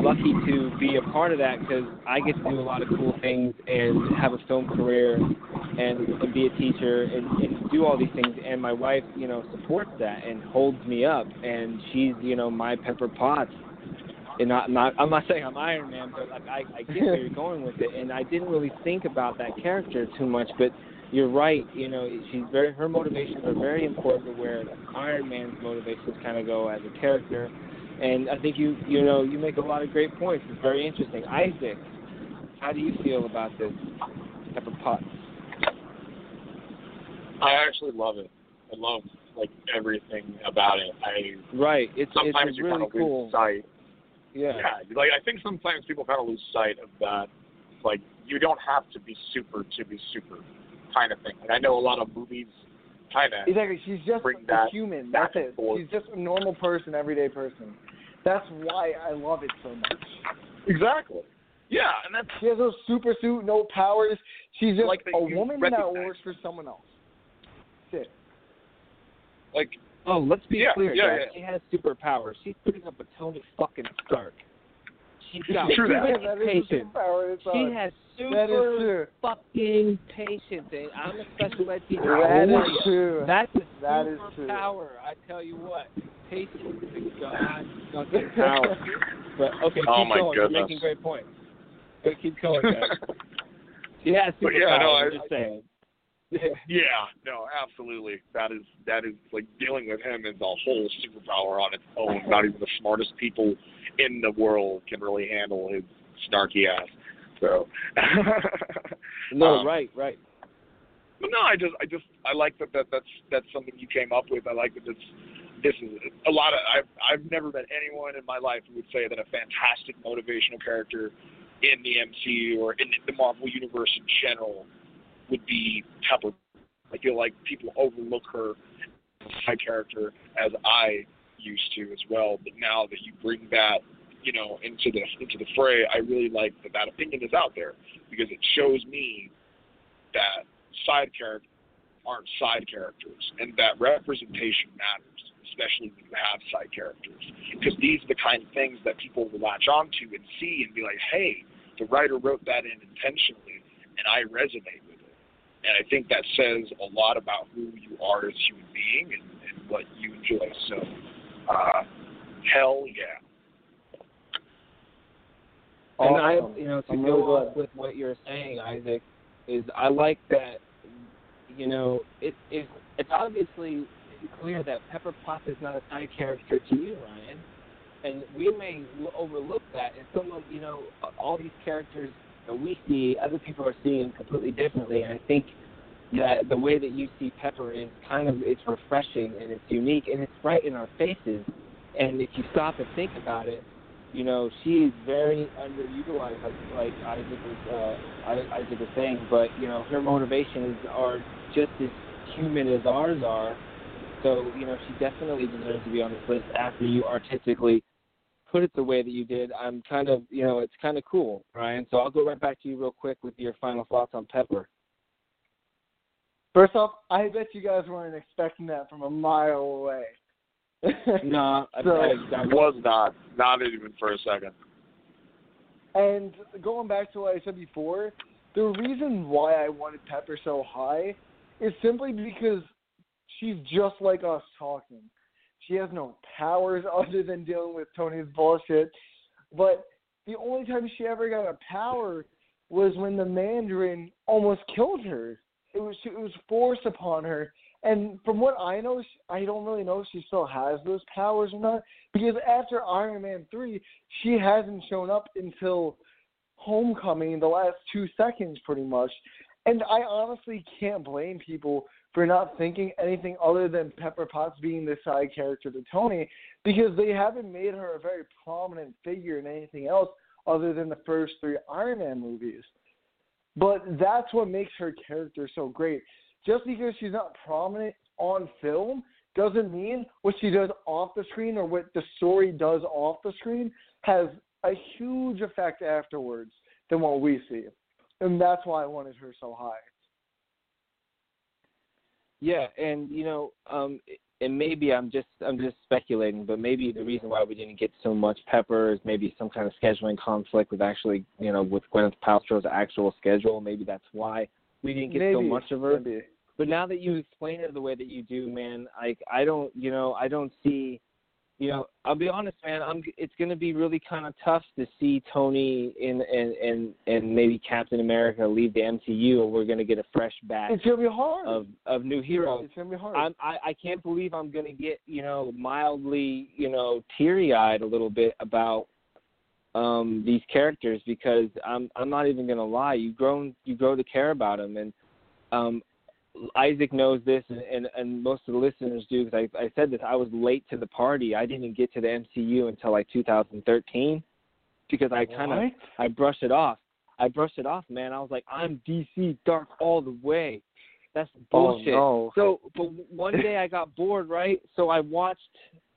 lucky to be a part of that because I get to do a lot of cool things and have a film career and, and be a teacher and, and do all these things. And my wife, you know, supports that and holds me up. And she's, you know, my Pepper Potts. And not, not, I'm not saying I'm Iron Man, but like I, I get where you're going with it. And I didn't really think about that character too much, but you're right. You know, she's very her motivations are very important. Where Iron Man's motivations kind of go as a character, and I think you you know you make a lot of great points. It's very interesting. Isaac, how do you feel about this Pepper Potts? I actually love it. I love like everything about it. I right. It's sometimes it's you really kind of cool. sight. Yeah. Yeah, like I think sometimes people kind of lose sight of that. Like you don't have to be super to be super kind of thing. Like I know a lot of movies kind of Exactly. She's just a human. That's it. forth. She's just a normal person, everyday person. That's why I love it so much. exactly. Yeah, and that's She has no super suit, no powers. She's just Like a woman that works for someone else. That's it. like Oh, let's be Yeah, clear, yeah, guys. yeah. She has superpowers. She's putting up a Tony fucking Stark. She's got True that. wicked that is patience. She has super fucking patience. And I'm a special ed teacher. That I is tell you, true. That's a That is true. power. I tell you what, patience is God fucking power. But okay, oh keep Oh, my going. You're making great points. But keep going, guys. She has superpowers. yeah, no, I'm just saying. Yeah, no, absolutely. That is that is like dealing with him is a whole superpower on its own. Not even the smartest people in the world can really handle his snarky ass. So No, Um, right, right. But no, I just I just I like that, that that's that's something you came up with. I like that this this is a lot of I've I've never met anyone in my life who would say that a fantastic motivational character in the MCU or in the Marvel universe in general would be Pepper. I feel like people overlook her side character as I used to as well. But now that you bring that, you know, into the into the fray, I really like that that opinion is out there because it shows me that side characters aren't side characters and that representation matters, especially when you have side characters. Because these are the kind of things that people will latch onto and see and be like, hey, the writer wrote that in intentionally and I resonate. And I think that says a lot about who you are as a human being and, and what you enjoy. So, uh, hell yeah. And I, you know, to I'm go really with what you're saying, Isaac, is I like that. You know, it, it it's obviously clear that Pepper Potts is not a side character to you, Ryan, and we may overlook that. And some of you know, all these characters that we see, other people are seeing completely differently. And I think that the way that you see Pepper is kind of it's refreshing and it's unique and it's right in our faces. And if you stop and think about it, you know, she is very underutilized, like, like Isaac was, uh, Isaac was saying. But you know, her motivations are just as human as ours are. So you know, she definitely deserves to be on this list after you artistically put it the way that you did. I'm kind of, you know, it's kind of cool, Ryan. So I'll go right back to you real quick with your final thoughts on Pepper. First off, I bet you guys weren't expecting that from a mile away. No, I, I, I Was not, not even for a second. And going back to what I said before, the reason why I wanted Pepper so high is simply because she's just like us talking. She has no powers other than dealing with Tony's bullshit. But the only time she ever got a power was when the Mandarin almost killed her. It was it was forced upon her. And from what I know, I don't really know if she still has those powers or not. Because after Iron Man three, she hasn't shown up until Homecoming, the last two seconds, pretty much. And I honestly can't blame people for not thinking anything other than Pepper Potts being the side character to Tony, because they haven't made her a very prominent figure in anything else other than the first three Iron Man movies. But that's what makes her character so great. Just because she's not prominent on film doesn't mean what she does off the screen or what the story does off the screen has a huge effect afterwards than what we see. And that's why I wanted her so high. Yeah, and you know, um, and maybe I'm just I'm just speculating, but maybe the reason why we didn't get so much Pepper is maybe some kind of scheduling conflict with actually, you know, with Gwyneth Paltrow's actual schedule. Maybe that's why. we didn't get Maybe. so much of her. Maybe. But now that you explain it the way that you do, man, like I don't, you know, I don't see, you know, I'll be honest, man. I'm. It's going to be really kind of tough to see Tony in and and and maybe Captain America leave the MCU, or we're going to get a fresh batch It's gonna be hard. of of new heroes. it's gonna be hard. I'm, I I can't believe I'm going to get you know mildly you know teary eyed a little bit about um these characters because I'm I'm not even going to lie. You grown you grow to care about them and um Isaac knows this, and, and, and most of the listeners do because I, I said this. I was late to the party. I didn't get to the MCU until like 2013 because I kind of I brushed it off. I brushed it off, man. I was like, I'm DC dark all the way. That's bullshit. Oh, no. So, but one day I got bored, right? So I watched.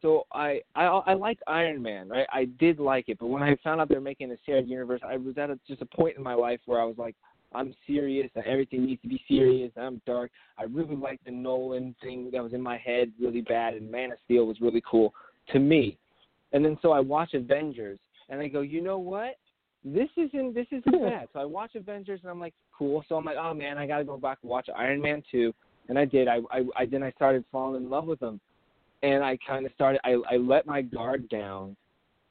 So I I I liked Iron Man, right? I did like it, but when I found out they're making a shared universe, I was at a, just a point in my life where I was like, I'm serious, everything needs to be serious. I'm dark. I really liked the Nolan thing that was in my head really bad, and Man of Steel was really cool to me. And then so I watch Avengers, and I go, you know what? This isn't this isn't bad. So I watch Avengers, and I'm like, cool. So I'm like, oh man, I got to go back and watch Iron Man two, and I did. I I, I then I started falling in love with them, and I kind of started. I I let my guard down,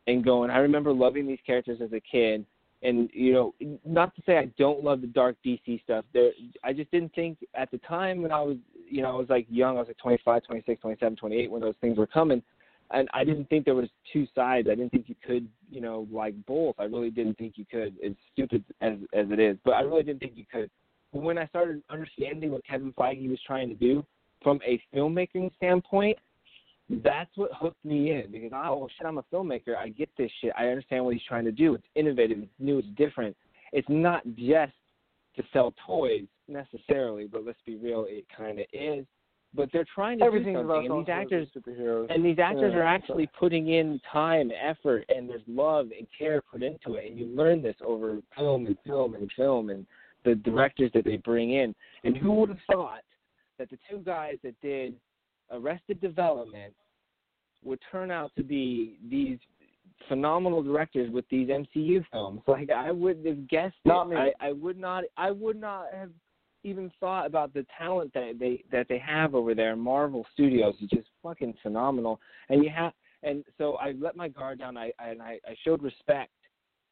and going. I remember loving these characters as a kid, and you know, not to say I don't love the dark DC stuff. There, I just didn't think at the time when I was, you know, I was like young. I was like 25, 26, 27, 28 when those things were coming, and I didn't think there was two sides. I didn't think you could, you know, like both. I really didn't think you could. As stupid as as it is, but I really didn't think you could. But when I started understanding what Kevin Feige was trying to do from a filmmaking standpoint, that's what hooked me in because oh shit, I'm a filmmaker. I get this shit. I understand what he's trying to do. It's innovative. It's new. It's different. It's not just to sell toys necessarily, but let's be real, it kind of is. But they're trying to Everything's do about something, and these actors superheroes. and these actors Yeah, are actually putting in time, effort, and there's love and care put into it. And you learn this over film and film and film and the directors that they bring in. And who would have thought that the two guys that did Arrested Development would turn out to be these phenomenal directors with these MCU films? Like I wouldn't have guessed Not it. me. I, I would not. I would not have even thought about the talent that they that they have over there. Marvel Studios is just fucking phenomenal, and you have and so I let my guard down. I and I, I showed respect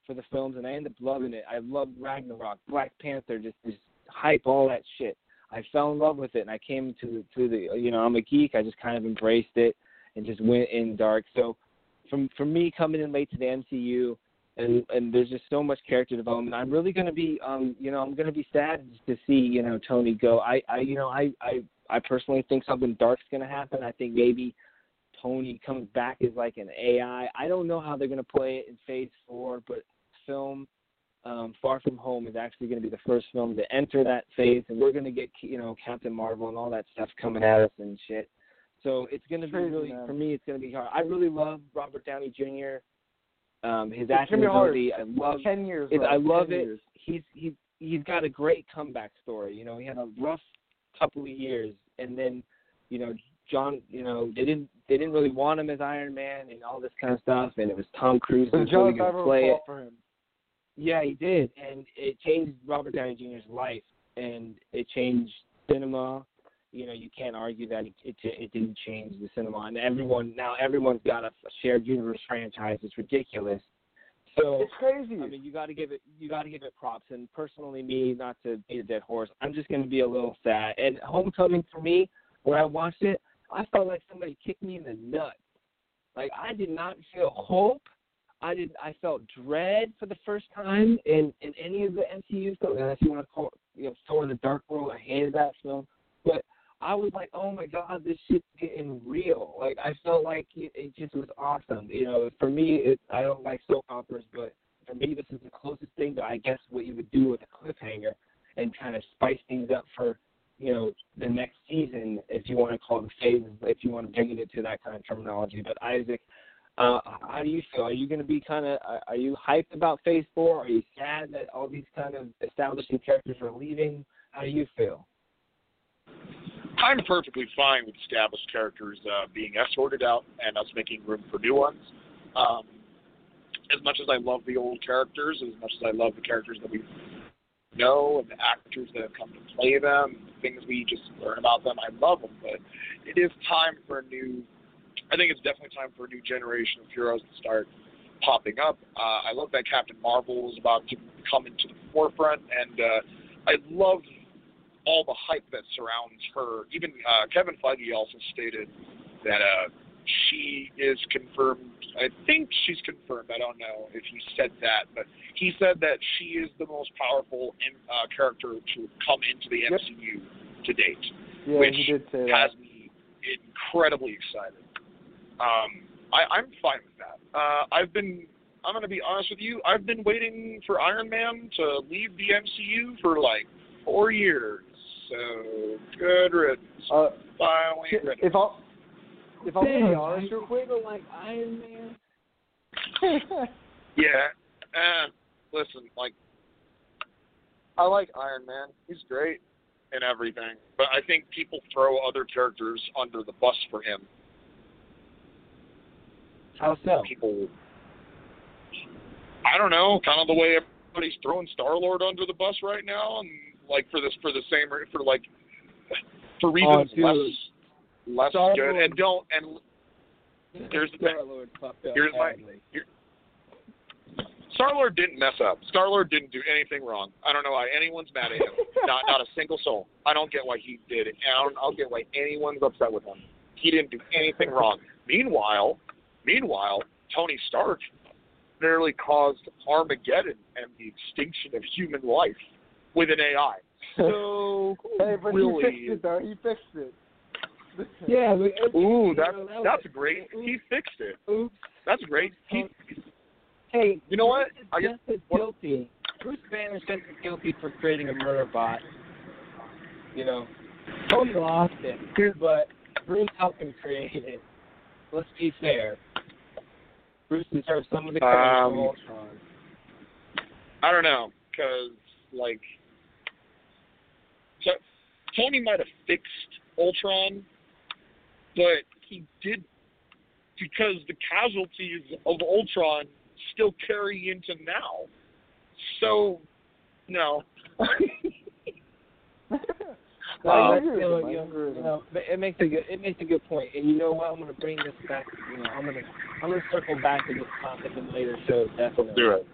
for the films, and I ended up loving it. I loved Ragnarok, Black Panther, just just hype all that shit. I fell in love with it, and I came to to the you know I'm a geek. I just kind of embraced it and just went in dark. So from for me coming in late to the MCU, and and there's just so much character development. I'm really going to be um you know I'm going to be sad to see you know Tony go. I I you know I I I personally think something dark's going to happen. I think maybe Tony comes back as like an AI. I don't know how they're going to play it in Phase Four, but film um, Far From Home is actually going to be the first film to enter that phase, and we're going to get you know Captain Marvel and all that stuff coming at us and shit. So it's going to be really for me. It's going to be hard. I really love Robert Downey Jr. Um, his acting ability. I love ten years. it, I love it. Years. He's he's he's got a great comeback story. You know, he had a rough couple of years, and then you know John. You know they didn't they didn't really want him as Iron Man and all this kind of stuff, and it was Tom Cruise who But was going to play it. for him. Yeah, he did, and it changed Robert Downey Jr.'s life, and it changed cinema. You know, you can't argue that it it, it didn't change the cinema, and everyone now everyone's got a, shared universe franchise. It's ridiculous. So It's crazy. I mean, you got to give it you got to give it props. And personally, me, not to beat a dead horse, I'm just going to be a little sad. And Homecoming for me, when I watched it, I felt like somebody kicked me in the nuts. Like I did not feel hope. I did. I felt dread for the first time in in any of the MCU films. If you want to call, you know, Thor: The Dark World, I hated that film, but I was like, oh my god, this shit's getting real. Like I felt like it, it just was awesome. You know, for me, it, I don't like soap operas, but for me, this is the closest thing to I guess what you would do with a cliffhanger and kind of spice things up for you know the next season, if you want to call it the phases, if you want to bring it to that kind of terminology. But Isaac. Uh, how do you feel? Are you going to be kind of? Are you hyped about Phase Four? Are you sad that all these kind of establishing characters are leaving? How do you feel? I'm perfectly fine with established characters uh, being escorted out and us making room for new ones. Um, as much as I love the old characters, as much as I love the characters that we've know and the actors that have come to play them, the things we just learn about them. I love them, but it is time for a new. I think it's definitely time for a new generation of heroes to start popping up. Uh, I love that Captain Marvel is about to come into the forefront, and uh, I love all the hype that surrounds her. Even uh, Kevin Feige also stated that uh, she is confirmed. I think she's confirmed. I don't know if he said that, but he said that she is the most powerful uh, character to come into the Yep. MCU to date, Yeah, which say that. has me incredibly excited. Um, I, I'm fine with that. Uh, I've been. I'm going to be honest with you. I've been waiting for Iron Man to leave the MCU for like four years. So good riddance. Uh, Finally, if riddance. I'll if I'm gonna be Damn, honest real quick, feel like Iron Man. Yeah. Uh, listen, like, I like Iron Man. He's great and everything, but I think people throw other characters under the bus for him. How so? People, I don't know, kind of the way everybody's throwing Star Lord under the bus right now, and like for this, for the same, for like, for oh, reasons Oh, less, less good, and don't, and Here's the thing. Star-Lord fucked up Here's my- badly. Star Lord didn't mess up. Star Lord didn't do anything wrong. I don't know why anyone's mad at him. not not a single soul. I don't get why he did it. I don't I'll get why anyone's upset with him. He didn't do anything wrong. Meanwhile, meanwhile, Tony Stark nearly caused Armageddon and the extinction of human life with an AI. So hey, but really, he fixed it though. He fixed it. Yeah, but it- ooh, you that's know, that was- that's great. He fixed it. Oops. That's great. Um, he, Hey, you know what? I Bruce guess is guilty. Bruce Banner's just as guilty for creating a murder bot. You know, Tony lost it, but Bruce helped him create it. Let's be fair. Bruce deserves some of the credit Um, for Ultron. I don't know, because like, so Tony might have fixed Ultron, but he did because the casualties of Ultron still carry into now. So, no. No, I you know, you agree with you him. know, it makes a good it makes a good point. And you know what? I'm gonna bring this back. You know, I'm gonna I'm gonna circle back to this topic in later shows. Definitely. Do it.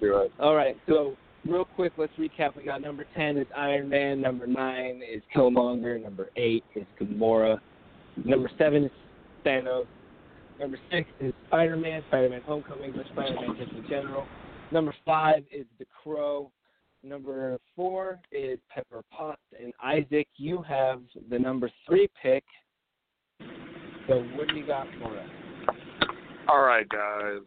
Do it. All right, so real quick, let's recap. We got number ten is Iron Man. Number nine is Killmonger. Number eight is Gamora. Number seven is Thanos. Number six is Spider Man, Spider Man Homecoming, but Spider Man just in general. Number five is The Crow. Number four is Pepper Potts. And Isaac, you have the number three pick. So what do you got for us? All right, guys.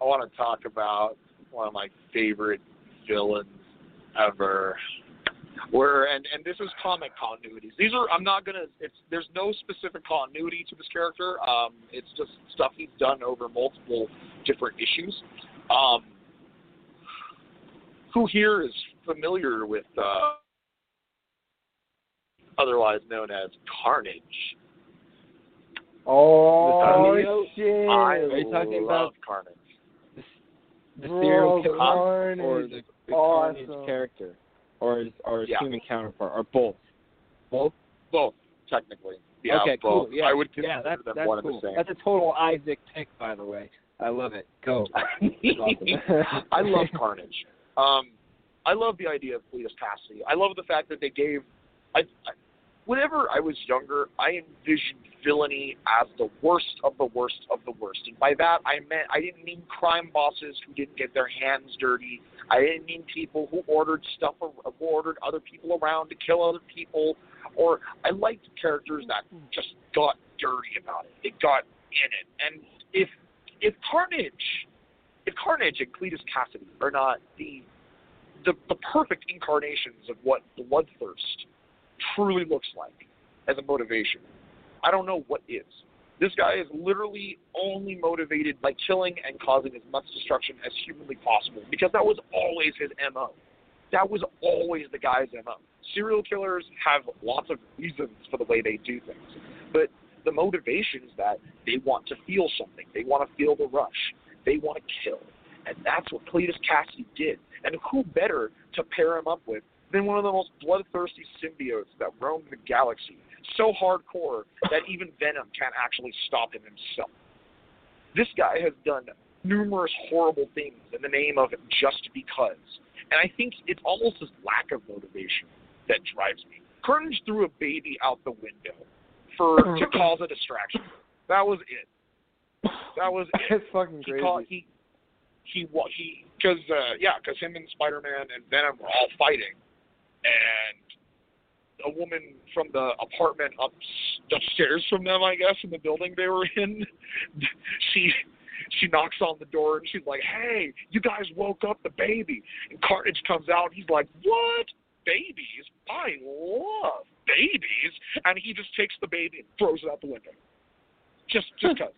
I want to talk about one of my favorite villains ever. Where and and this is comic continuities. These are I'm not gonna. It's there's no specific continuity to this character. Um, it's just stuff he's done over multiple different issues. Um, who here is familiar with uh, otherwise known as Carnage? Oh shit! I Are you talking love about- Carnage. The Bro, serial killer Carnage. or the, the Awesome. Carnage character, or his, or his Yeah. human counterpart, or both? Both. Both, technically. Yeah, okay, both. cool. Yeah, I would yeah, that's them that's one cool. and the same. That's a total Isaac pick, by the way. I love it. Go. I love Carnage. Um, I love the idea of Cletus Kasady. I love the fact that they gave. I, I, whenever I was younger, I envisioned villainy as the worst of the worst of the worst, and by that I meant I didn't mean crime bosses who didn't get their hands dirty. I didn't mean people who ordered stuff, or who ordered other people around to kill other people. Or I liked characters that just got dirty about it. They got in it, and if if Carnage, if Carnage and Cletus Kasady are not the the, the perfect incarnations of what bloodthirst truly looks like as a motivation, I don't know what is. This guy is literally only motivated by killing and causing as much destruction as humanly possible because that was always his MO. That was always the guy's MO. Serial killers have lots of reasons for the way they do things, but the motivation is that they want to feel something. They want to feel the rush. They want to kill. And that's what Cletus Kasady did. And who better to pair him up with than one of the most bloodthirsty symbiotes that roam the galaxy. So hardcore that even Venom can't actually stop him himself. This guy has done numerous horrible things in the name of just because. And I think it's almost his lack of motivation that drives me. Carnage threw a baby out the window for to mm-hmm. cause a distraction. That was it. That was. It's fucking He crazy. caught he he he because uh, yeah because him and Spider Man and Venom were all fighting, and a woman from the apartment up upstairs from them, I guess, in the building they were in, she she knocks on the door and she's like, "Hey, you guys woke up the baby." And Carnage comes out. And he's like, "What? Babies? I love babies!" And he just takes the baby and throws it out the window. Just just cause.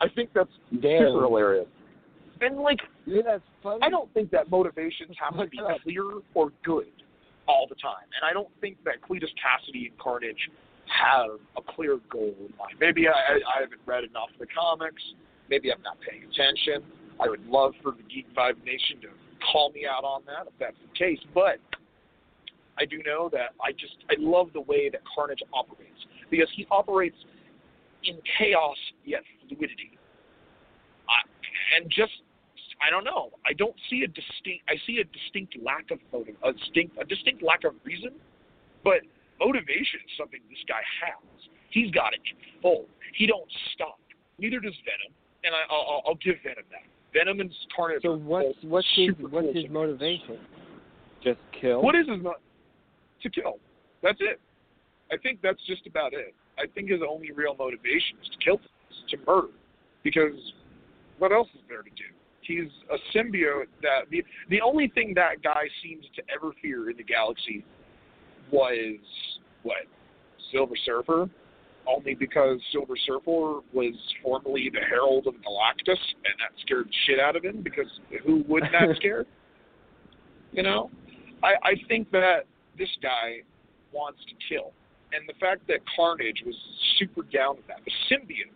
I think that's Damn. super hilarious. And like, Yeah, that's funny. I don't think that motivations have to be clear or good all the time. And I don't think that Cletus Kasady and Carnage have a clear goal in mind. Maybe I, I, I haven't read enough of the comics. Maybe I'm not paying attention. I would love for the Geek Vibe Nation to call me out on that if that's the case. But I do know that I just I love the way that Carnage operates because he operates in chaos yet fluidity. I, and just I don't know. I don't see a distinct. I see a distinct lack of motive, a distinct, a distinct lack of reason. But motivation is something this guy has. He's got it in full. He don't stop. Neither does Venom, and I, I'll, I'll- give Venom that. Venom and Carnage. So what's what's his what's cool his motivation? Just kill. What is his mo- to kill? That's it. I think that's just about it. I think his only real motivation is to kill, is to murder, because what else is there to do? He's a symbiote that the the only thing that guy seems to ever fear in the galaxy was what Silver Surfer, only because Silver Surfer was formerly the Herald of Galactus, and that scared the shit out of him. Because who wouldn't that scare? You know, I I think that this guy wants to kill, and the fact that Carnage was super down with that, the symbiote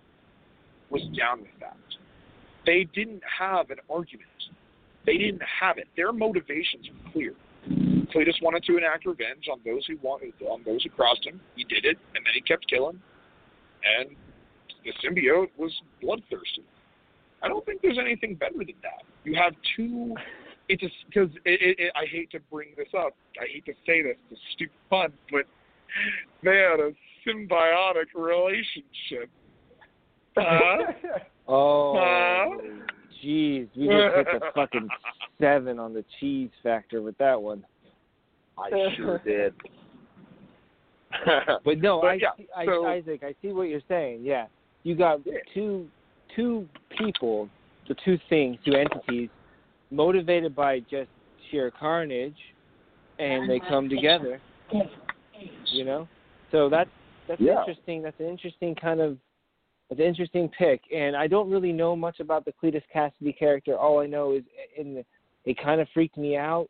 was down with that. They didn't have an argument. They didn't have it. Their motivations were clear. Cletus wanted to enact revenge on those who wanted on those who crossed him. He did it, and then he kept killing. And the symbiote was bloodthirsty. I don't think there's anything better than that. You have two. It just because I hate to bring this up. I hate to say this. It's stupid pun, but they had a symbiotic relationship. Huh? Oh, jeez, we just hit the fucking seven on the cheese factor with that one. I sure did. But no, But I, yeah, I, so- Isaac, I see what you're saying. Yeah, you got two two people, the two things, two entities, motivated by just sheer carnage, and they come together. You know, so that's that's Yeah. interesting. That's an interesting kind of it's an interesting pick, and I don't really know much about the Cletus Kasady character. All I know is the, it kind of freaked me out,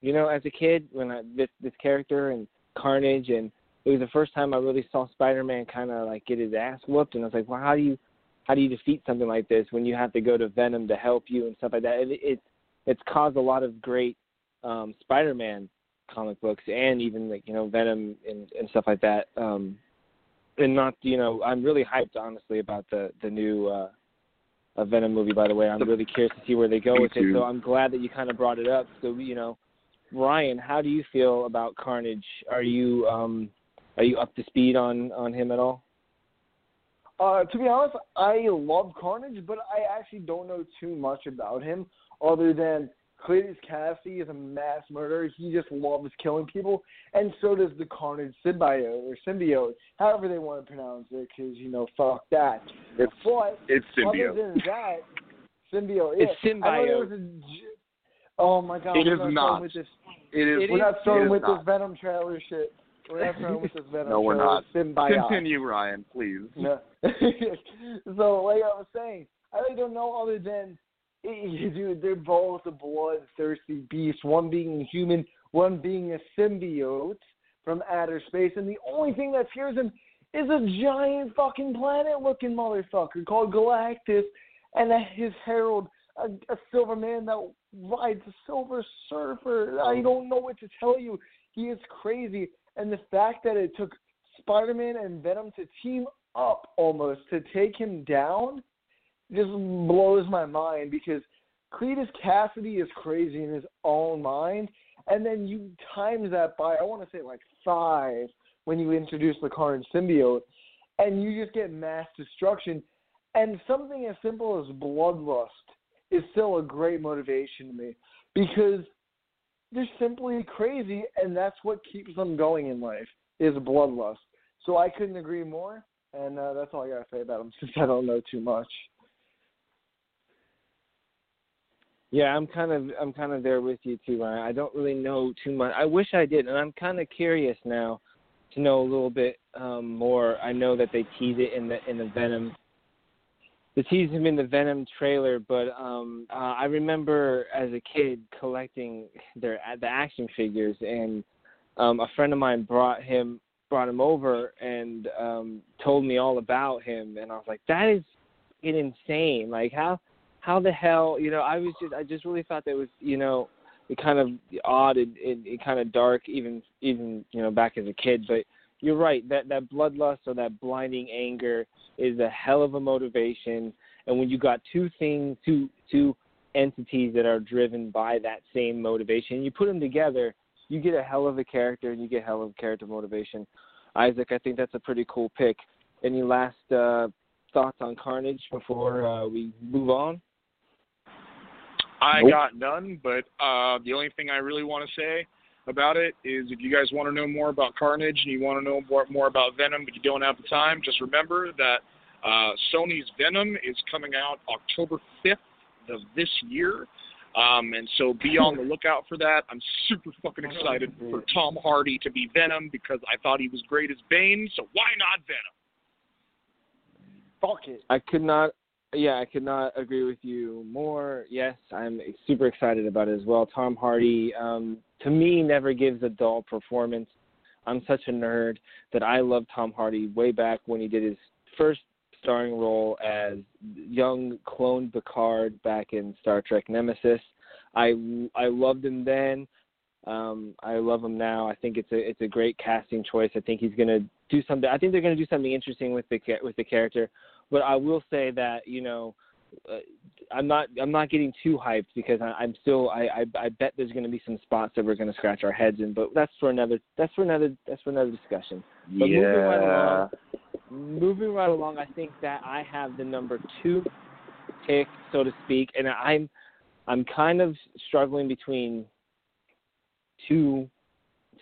you know, as a kid when I, this this character and Carnage, and it was the first time I really saw Spider-Man kind of like get his ass whooped, and I was like, well, how do you how do you defeat something like this when you have to go to Venom to help you and stuff like that? It, it's it's caused a lot of great um, Spider-Man comic books and even like you know Venom and, and stuff like that. Um, and not you know I'm really hyped honestly about the the new uh, uh, Venom movie. By the way, I'm really curious to see where they go Me with it. So I'm glad that you kind of brought it up. So you know, Ryan, how do you feel about Carnage? Are you um are you up to speed on on him at all? Uh, to be honest, I love Carnage, but I actually don't know too much about him other than Cletus Kasady is a mass murderer. He just loves killing people, and so does the Carnage symbiote or symbiote, however they want to pronounce it, because you know, fuck that. It's But it's other symbiote. than that, symbiote. It's yeah. I know there symbiote. was Oh my god, It is not not. with this. It is. We're is- not starting it is with not. this Venom trailer shit. We're not starting with this Venom No, we're trailer. not. Symbiote. Continue, Ryan, please. No. so, like I was saying, I really don't know other than, dude, they're both bloodthirsty beast. One being human, one being a symbiote from outer space, and the only thing that scares him is a giant fucking planet-looking motherfucker called Galactus, and his herald a, a silver man that rides a silver surfer. I don't know what to tell you. He is crazy, and the fact that it took Spider-Man and Venom to team up almost to take him down just blows my mind because Cletus Kasady is crazy in his own mind, and then you times that by I want to say like five when you introduce the Carnage symbiote, and you just get mass destruction. And something as simple as bloodlust is still a great motivation to me because they're simply crazy, and that's what keeps them going in life is bloodlust. So I couldn't agree more, and uh, that's all I gotta say about them since I don't know too much. Yeah, I'm kind of I'm kind of there with you too, Ryan. I don't really know too much. I wish I did, and I'm kind of curious now to know a little bit um, more. I know that they tease it in the in the Venom. They tease him in the Venom trailer, but um, uh, I remember as a kid collecting their the action figures, and um, a friend of mine brought him brought him over and um, told me all about him, and I was like, that is insane. Like how how the hell you know i was just i just really thought that was you know it kind of odd and, and kind of dark even even you know back as a kid. But you're right that that bloodlust or that blinding anger is a hell of a motivation. And when you got two things two two entities that are driven by that same motivation you put them together you get a hell of a character and you get a hell of a character motivation. Isaac i think that's a pretty cool pick. Any last uh thoughts on carnage before uh, we move on I Nope. got none, but uh, the only thing I really want to say about it is if you guys want to know more about Carnage and you want to know more, more about Venom, but you don't have the time, just remember that uh, Sony's Venom is coming out October 5th of this year. Um, and so be on the lookout for that. I'm super fucking excited for Tom Hardy to be Venom because I thought he was great as Bane, so why not Venom? Fuck it. I could not. Yeah, I could not agree with you more. Yes, I'm super excited about it as well. Tom Hardy, um, to me, never gives a dull performance. I'm such a nerd that I love Tom Hardy way back when he did his first starring role as young clone Picard back in Star Trek Nemesis. I I loved him then. Um, I love him now. I think it's a it's a great casting choice. I think he's to do something. I think they're to do something interesting with the with the character. But I will say that you know, uh, I'm not I'm not getting too hyped because I, I'm still I, I I bet there's going to be some spots that we're going to scratch our heads in. But that's for another that's for another that's for another discussion. But moving right along, moving right along, I think that I have the number two pick, so to speak, and I'm I'm kind of struggling between two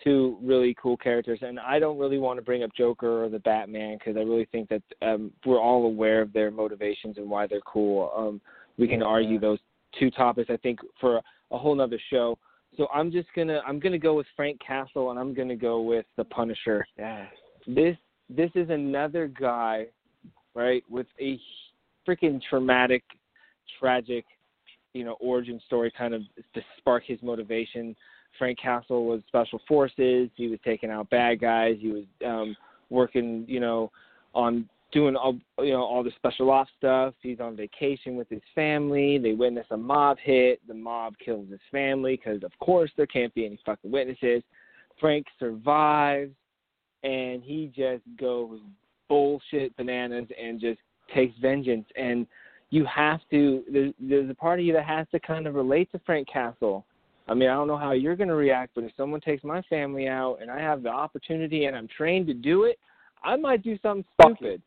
two really cool characters, and I don't really want to bring up Joker or the Batman because I really think that um, we're all aware of their motivations and why they're cool. Um, we can argue those two topics, I think, for a whole nother show. So I'm just gonna I'm gonna go with Frank Castle, and I'm gonna go with the Punisher. Yes. This this is another guy, right, with a freaking traumatic, tragic, you know, origin story kind of to spark his motivation. Frank Castle was special forces. He was taking out bad guys. He was um, working, you know, on doing all you know all the special ops stuff. He's on vacation with his family. They witness a mob hit. The mob kills his family because, of course, there can't be any fucking witnesses. Frank survives, and he just goes bullshit bananas and just takes vengeance. And you have to. There's, there's a part of you that has to kind of relate to Frank Castle. I mean, I don't know how you're going to react, but if someone takes my family out and I have the opportunity and I'm trained to do it, I might do something stupid.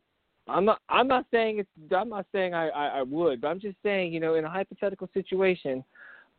I'm not. I'm not saying it's. I'm not saying I, I I would, but I'm just saying, you know, in a hypothetical situation,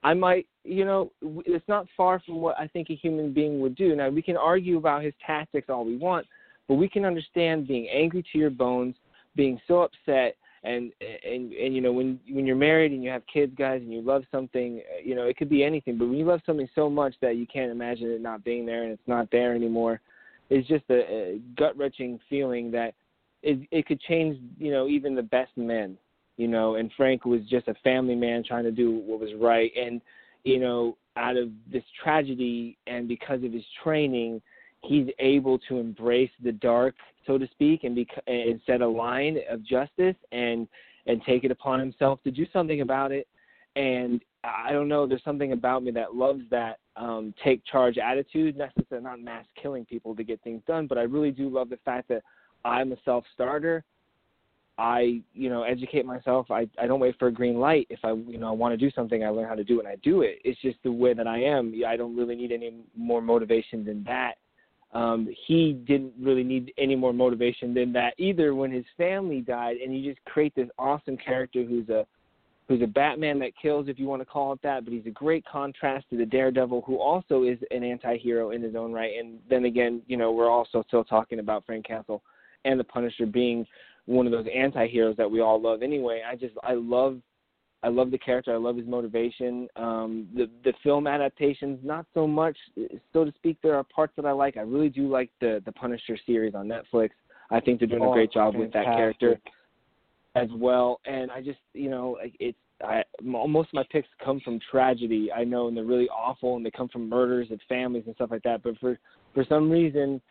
I might. You know, it's not far from what I think a human being would do. Now we can argue about his tactics all we want, but we can understand being angry to your bones, being so upset, and and and you know when when you're married and you have kids, guys, and you love something, uh, you know, it could be anything. But when you love something so much that you can't imagine it not being there and it's not there anymore, it's just a, a gut wrenching feeling that it it could change you know even the best men you know and frank was just a family man trying to do what was right and you know out of this tragedy and because of his training he's able to embrace the dark so to speak and and set a line of justice and and take it upon himself to do something about it and I don't know. There's something about me that loves that um, take charge attitude. Necessarily not mass killing people to get things done, but I really do love the fact that I'm a self starter. I, you know, educate myself. I, I don't wait for a green light. If I, you know, I want to do something, I learn how to do it and I do it. It's just the way that I am. I don't really need any more motivation than that. Um, he didn't really need any more motivation than that either when his family died, and you just create this awesome character who's a who's a Batman that kills, if you want to call it that, but he's a great contrast to the Daredevil, who also is an anti-hero in his own right. And then again, you know, we're also still talking about Frank Castle and the Punisher being one of those anti-heroes that we all love anyway. I just I love I love the character. I love his motivation. Um, the the film adaptations, not so much, so to speak. There are parts that I like. I really do like the the Punisher series on Netflix. I think they're doing oh, a great job fantastic. with that character as well. And I just, you know, it's I most of my picks come from tragedy. I know, and they're really awful, and they come from murders and families and stuff like that. But for for some reason,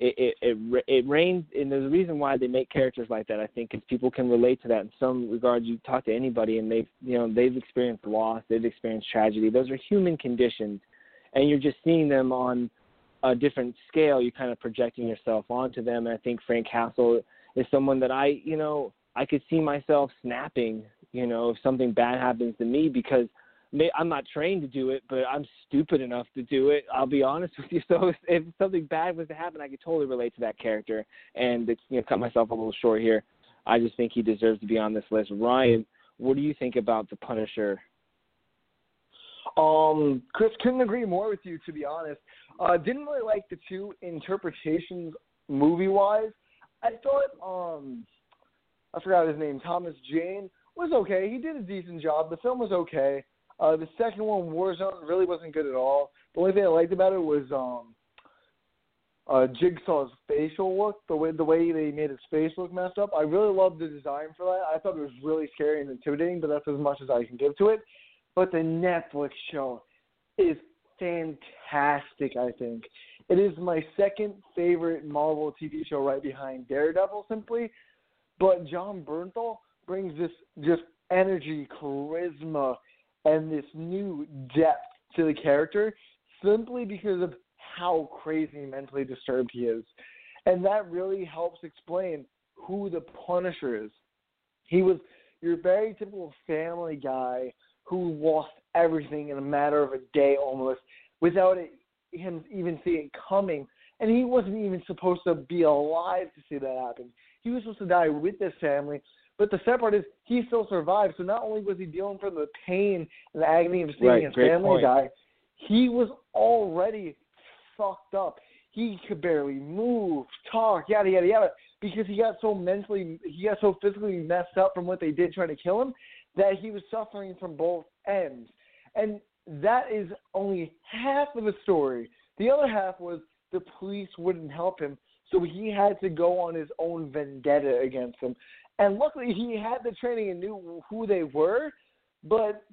it it it, it reigns, and there's a reason why they make characters like that. I think is people can relate to that in some regard. You talk to anybody, and they've you know they've experienced loss, they've experienced tragedy. Those are human conditions, and you're just seeing them on a different scale. You're kind of projecting yourself onto them. And I think Frank Castle is someone that I you know I could see myself snapping, you know, if something bad happens to me because I'm not trained to do it, but I'm stupid enough to do it. I'll be honest with you. So if, something bad was to happen, I could totally relate to that character and you know cut myself a little short here. I just think he deserves to be on this list. Ryan, what do you think about the Punisher? Um, Chris couldn't agree more with you. To be honest, uh, didn't really like the two interpretations movie wise. I thought um I forgot his name, Thomas Jane, was okay. He did a decent job. The film was okay. Uh, the second one, Warzone, really wasn't good at all. The only thing I liked about it was um, uh, Jigsaw's facial look, the way the way they made his face look messed up. I really loved the design for that. I thought it was really scary and intimidating, but that's as much as I can give to it. But the Netflix show is fantastic. I think it is my second favorite Marvel TV show, right behind Daredevil, simply but Jon Bernthal brings this just energy, charisma, and this new depth to the character simply because of how crazy mentally disturbed he is. And that really helps explain who the Punisher is. He was your very typical family guy who lost everything in a matter of a day almost without it, him even seeing it coming. And he wasn't even supposed to be alive to see that happen. He was supposed to die with his family. But the sad part is he still survived. So not only was he dealing from the pain and the agony of seeing right, his family point. die, he was already fucked up. He could barely move, talk, yada yada yada, because he got so mentally, he got so physically messed up from what they did trying to kill him, that he was suffering from both ends. And that is only half of the story. The other half was the police wouldn't help him, so he had to go on his own vendetta against them. And luckily, he had the training and knew who they were, but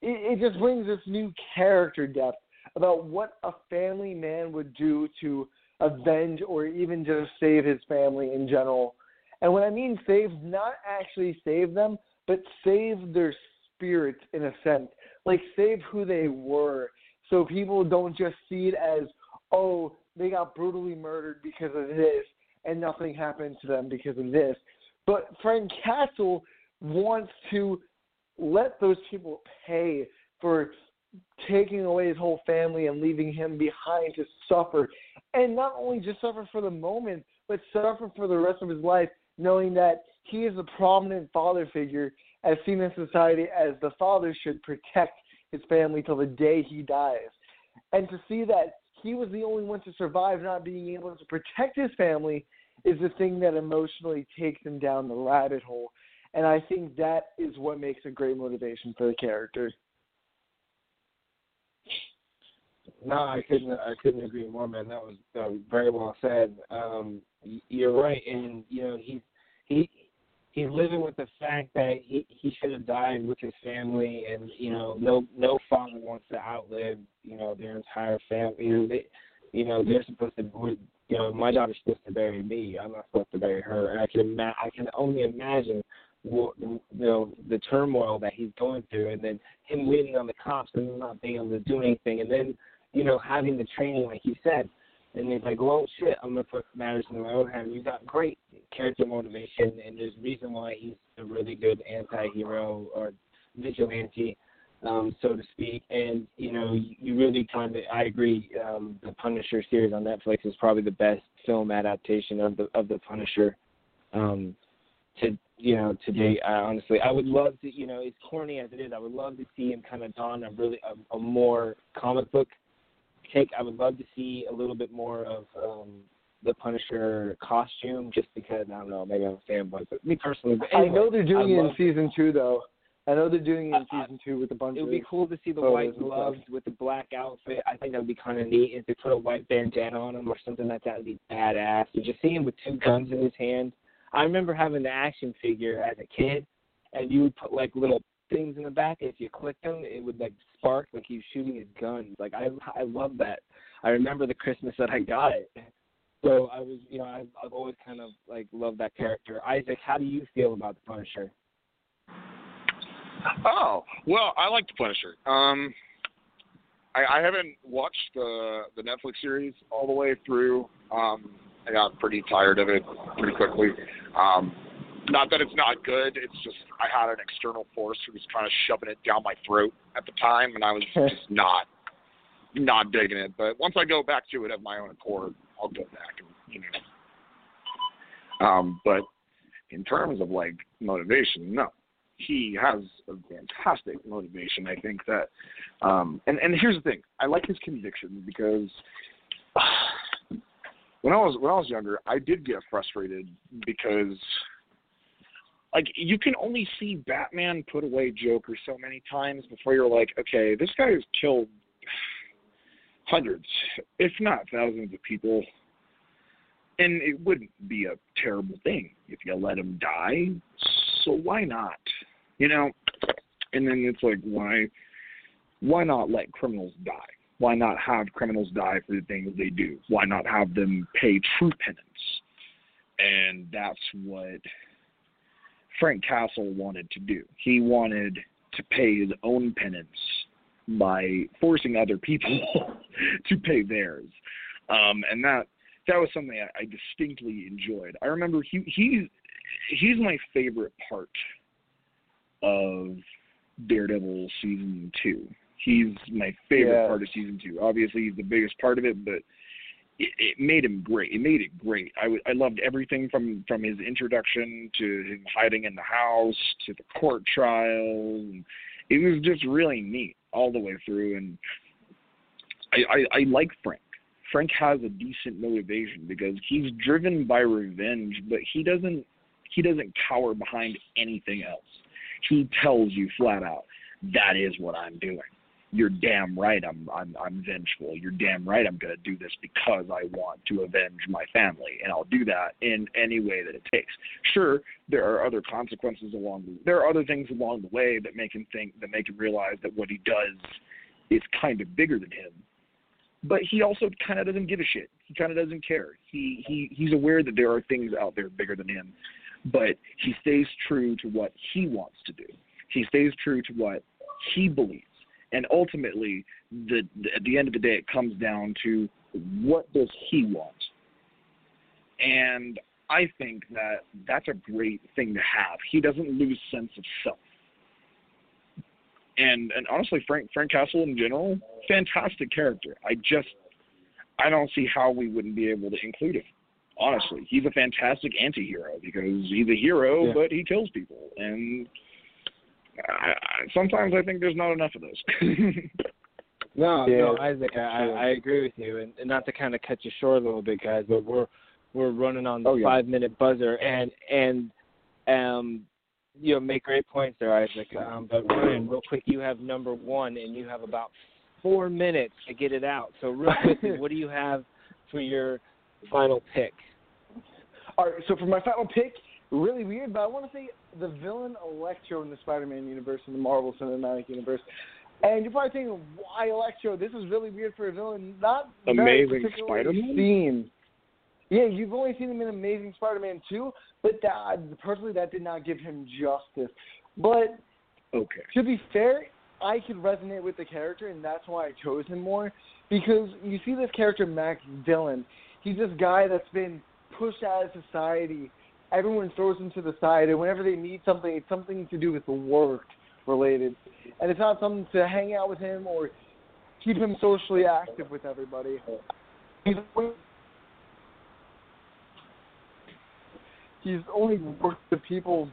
it, it just brings this new character depth about what a family man would do to avenge or even just save his family in general. And when I mean save, not actually save them, but save their spirits in a sense. Like save who they were. So people don't just see it as, oh, they got brutally murdered because of this and nothing happened to them because of this. But Frank Castle wants to let those people pay for taking away his whole family and leaving him behind to suffer. And not only just suffer for the moment, but suffer for the rest of his life, knowing that he is a prominent father figure as seen in society as the father should protect his family till the day he dies. And to see that he was the only one to survive not being able to protect his family is the thing that emotionally takes him down the rabbit hole. And I think that is what makes a great motivation for the character. No, I couldn't. I couldn't agree more, man. That was, that was very well said. Um, you're right, and you know he's he he's living with the fact that he he should have died with his family, and you know no no father wants to outlive you know their entire family. You know, they, you know they're supposed to. You know, my daughter's supposed to bury me. I'm not supposed to bury her, and I can ima- I can only imagine wo- you know the turmoil that he's going through, and then him waiting on the cops and not being able to do anything, and then you know having the training like you said, and he's like, well, shit, I'm gonna put matters in my own hand. You got great character motivation, and there's reason why he's a really good anti-hero or vigilante, um, so to speak. And you know, you, you really kind of, I agree. Um, the Punisher series on Netflix is probably the best film adaptation of the of the Punisher. Um, to you know, to date, I, honestly, I would love to. You know, as corny as it is, I would love to see him kind of don a really a, a more comic book take. I would love to see a little bit more of um, the Punisher costume, just because I don't know, maybe I'm a fanboy, but me personally. But anyway, I know they're doing I it in season two, though. I know they're doing it in I- season two with a bunch It would be cool to see the white gloves with the black outfit. I think that would be kind of neat. If they put a white bandana on him or something like that, That would be badass. And just see him with two guns in his hand. I remember having the action figure as a kid, and you would put like little things in the back. If you clicked them, it would like spark like he was shooting his guns. Like I, I love that. I remember the Christmas that I got it. So I was, you know, I've, I've always kind of like loved that character. Isaac, how do you feel about the Punisher? Oh well, I like the Punisher. Um, I, I haven't watched the the Netflix series all the way through. Um, I got pretty tired of it pretty quickly. Um, not that it's not good. It's just I had an external force who was kind of shoving it down my throat at the time, and I was just not not digging it. But once I go back to it of my own accord, I'll go back and you know. Um, but in terms of like motivation, no he has a fantastic motivation. I think that, um, and and here's the thing: I like his conviction because when I was when I was younger, I did get frustrated because, like, you can only see Batman put away Joker so many times before you're like, okay, this guy has killed hundreds, if not thousands, of people. And it wouldn't be a terrible thing if you let him die. So why not? You know? And then it's like why why not let criminals die? Why not have criminals die for the things they do? Why not have them pay true penance? And that's what frank castle wanted to do. He wanted to pay his own penance by forcing other people to pay theirs. Um and that that was something I, I distinctly enjoyed. I remember he he he's my favorite part of Daredevil season two. He's my favorite Yeah. part of season two. Obviously, he's the biggest part of it, but it, it made him great. It made it great. I, w- I loved everything from from his introduction to him hiding in the house to the court trial. It was just really neat all the way through. And I, I, I like Frank. Frank has a decent motivation because he's driven by revenge, but he doesn't he doesn't cower behind anything else he tells you flat out, that is what I'm doing. You're damn right I'm I'm I'm vengeful. You're damn right I'm gonna do this because I want to avenge my family and I'll do that in any way that it takes. Sure, there are other consequences along the there are other things along the way that make him think that make him realize that what he does is kind of bigger than him. But he also kind of doesn't give a shit. He kind of doesn't care. He he he's aware that there are things out there bigger than him but he stays true to what he wants to do. He stays true to what he believes. And ultimately, the, the, at the end of the day, it comes down to what does he want. And I think that that's a great thing to have. He doesn't lose sense of self. And and honestly, Frank Frank Castle in general, fantastic character. I just I don't see how we wouldn't be able to include him honestly. He's a fantastic anti-hero because he's a hero, Yeah. but he kills people. And I, I, sometimes I think there's not enough of those. No, Yeah, no, Isaac, I, I. I agree with you, and, and not to kind of cut you short a little bit, guys, but we're we're running on the Oh, yeah. five minute buzzer, and and um, you know, make great points there, Isaac. Um, but Ryan, real quick, you have number one, and you have about four minutes to get it out. So real quickly, what do you have for your final pick? All right, so for my final pick, really weird, but I want to say the villain Electro in the Spider-Man universe, in the Marvel Cinematic Universe. And you're probably thinking, why Electro? This is really weird for a villain. Not Amazing Spider-Man? Seen. Yeah, you've only seen him in Amazing Spider-Man 2, but that, personally, that did not give him justice. But Okay. to be fair, I could resonate with the character, and that's why I chose him more. Because you see this character, Max Dillon. He's this guy that's been pushed out of society. Everyone throws him to the side, and whenever they need something, it's something to do with the work related. And it's not something to hang out with him or keep him socially active with everybody. He's he's only worked with people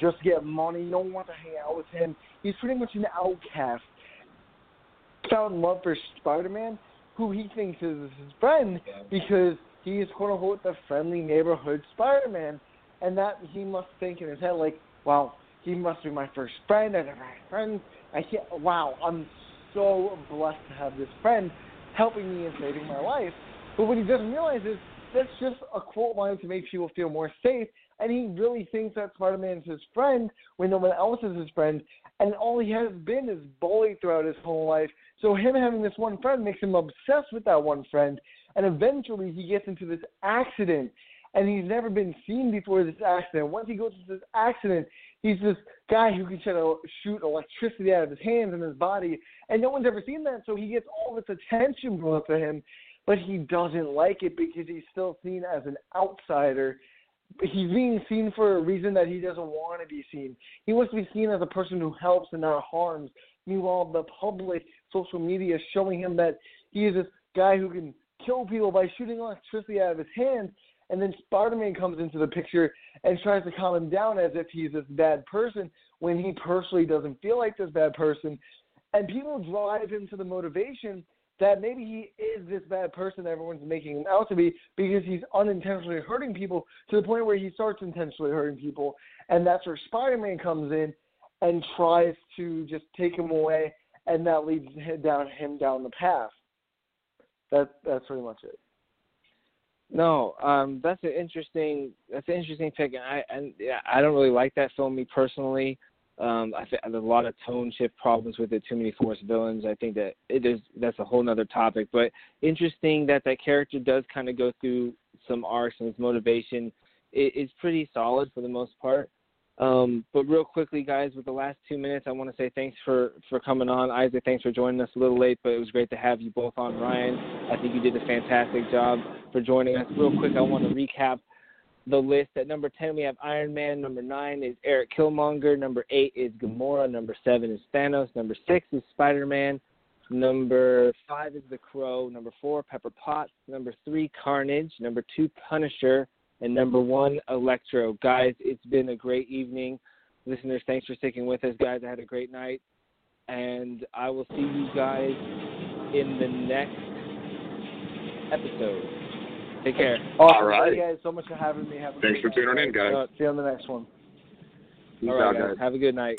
just to get money. No one wants to hang out with him. He's pretty much an outcast. Found love for Spider-Man, who he thinks is his friend because he is quote unquote the friendly neighborhood Spider-Man, and that he must think in his head like, wow, he must be my first friend. I never had friends. I can't. Wow, I'm so blessed to have this friend helping me and saving my life. But what he doesn't realize is that's just a quote line to make people feel more safe. And he really thinks that Spider Man is his friend when no one else is his friend. And all he has been is bullied throughout his whole life. So him having this one friend makes him obsessed with that one friend. And eventually he gets into this accident. And he's never been seen before this accident. Once he goes into this accident, he's this guy who can shoot electricity out of his hands and his body. And no one's ever seen that. So he gets all this attention brought to him but he doesn't like it because he's still seen as an outsider. He's being seen for a reason that he doesn't want to be seen. He wants to be seen as a person who helps and not harms. Meanwhile, the public social media is showing him that he is this guy who can kill people by shooting electricity out of his hands. And then Spider Man comes into the picture and tries to calm him down as if he's this bad person when he personally doesn't feel like this bad person. And people drive him to the motivation that maybe he is this bad person that everyone's making him out to be because he's unintentionally hurting people to the point where he starts intentionally hurting people. And that's where Spider Man comes in and tries to just take him away, and that leads him down him down the path. That that's pretty much it. No, um, that's an interesting that's an interesting pick, and I and yeah, I don't really like that film me personally. Um, I think a lot of tone shift problems with it. Too many forced villains. I think that it is that's a whole other topic. But interesting that that character does kind of go through some arcs and his motivation is pretty solid for the most part. Um, but real quickly, guys, with the last two minutes, I want to say thanks for for coming on, Isaac. Thanks for joining us a little late, but it was great to have you both on. Ryan, I think you did a fantastic job for joining us. Real quick, I want to recap the list. At number 10, we have Iron Man. Number 9 is Erik Killmonger. Number 8 is Gamora. Number 7 is Thanos. Number 6 is Spider Man. Number 5 is The Crow. Number 4, Pepper Potts. Number 3, Carnage. Number 2, Punisher. And number 1, Electro. Guys, it's been a great evening. Listeners, thanks for sticking with us, guys. I had a great night. And I will see you guys in the next episode. Take care. Awesome. All right. Thank you guys so much for having me. Have a Thanks for great tuning in, guys. Uh, See you on the next one. Peace all right, out, guys. guys. Have a good night.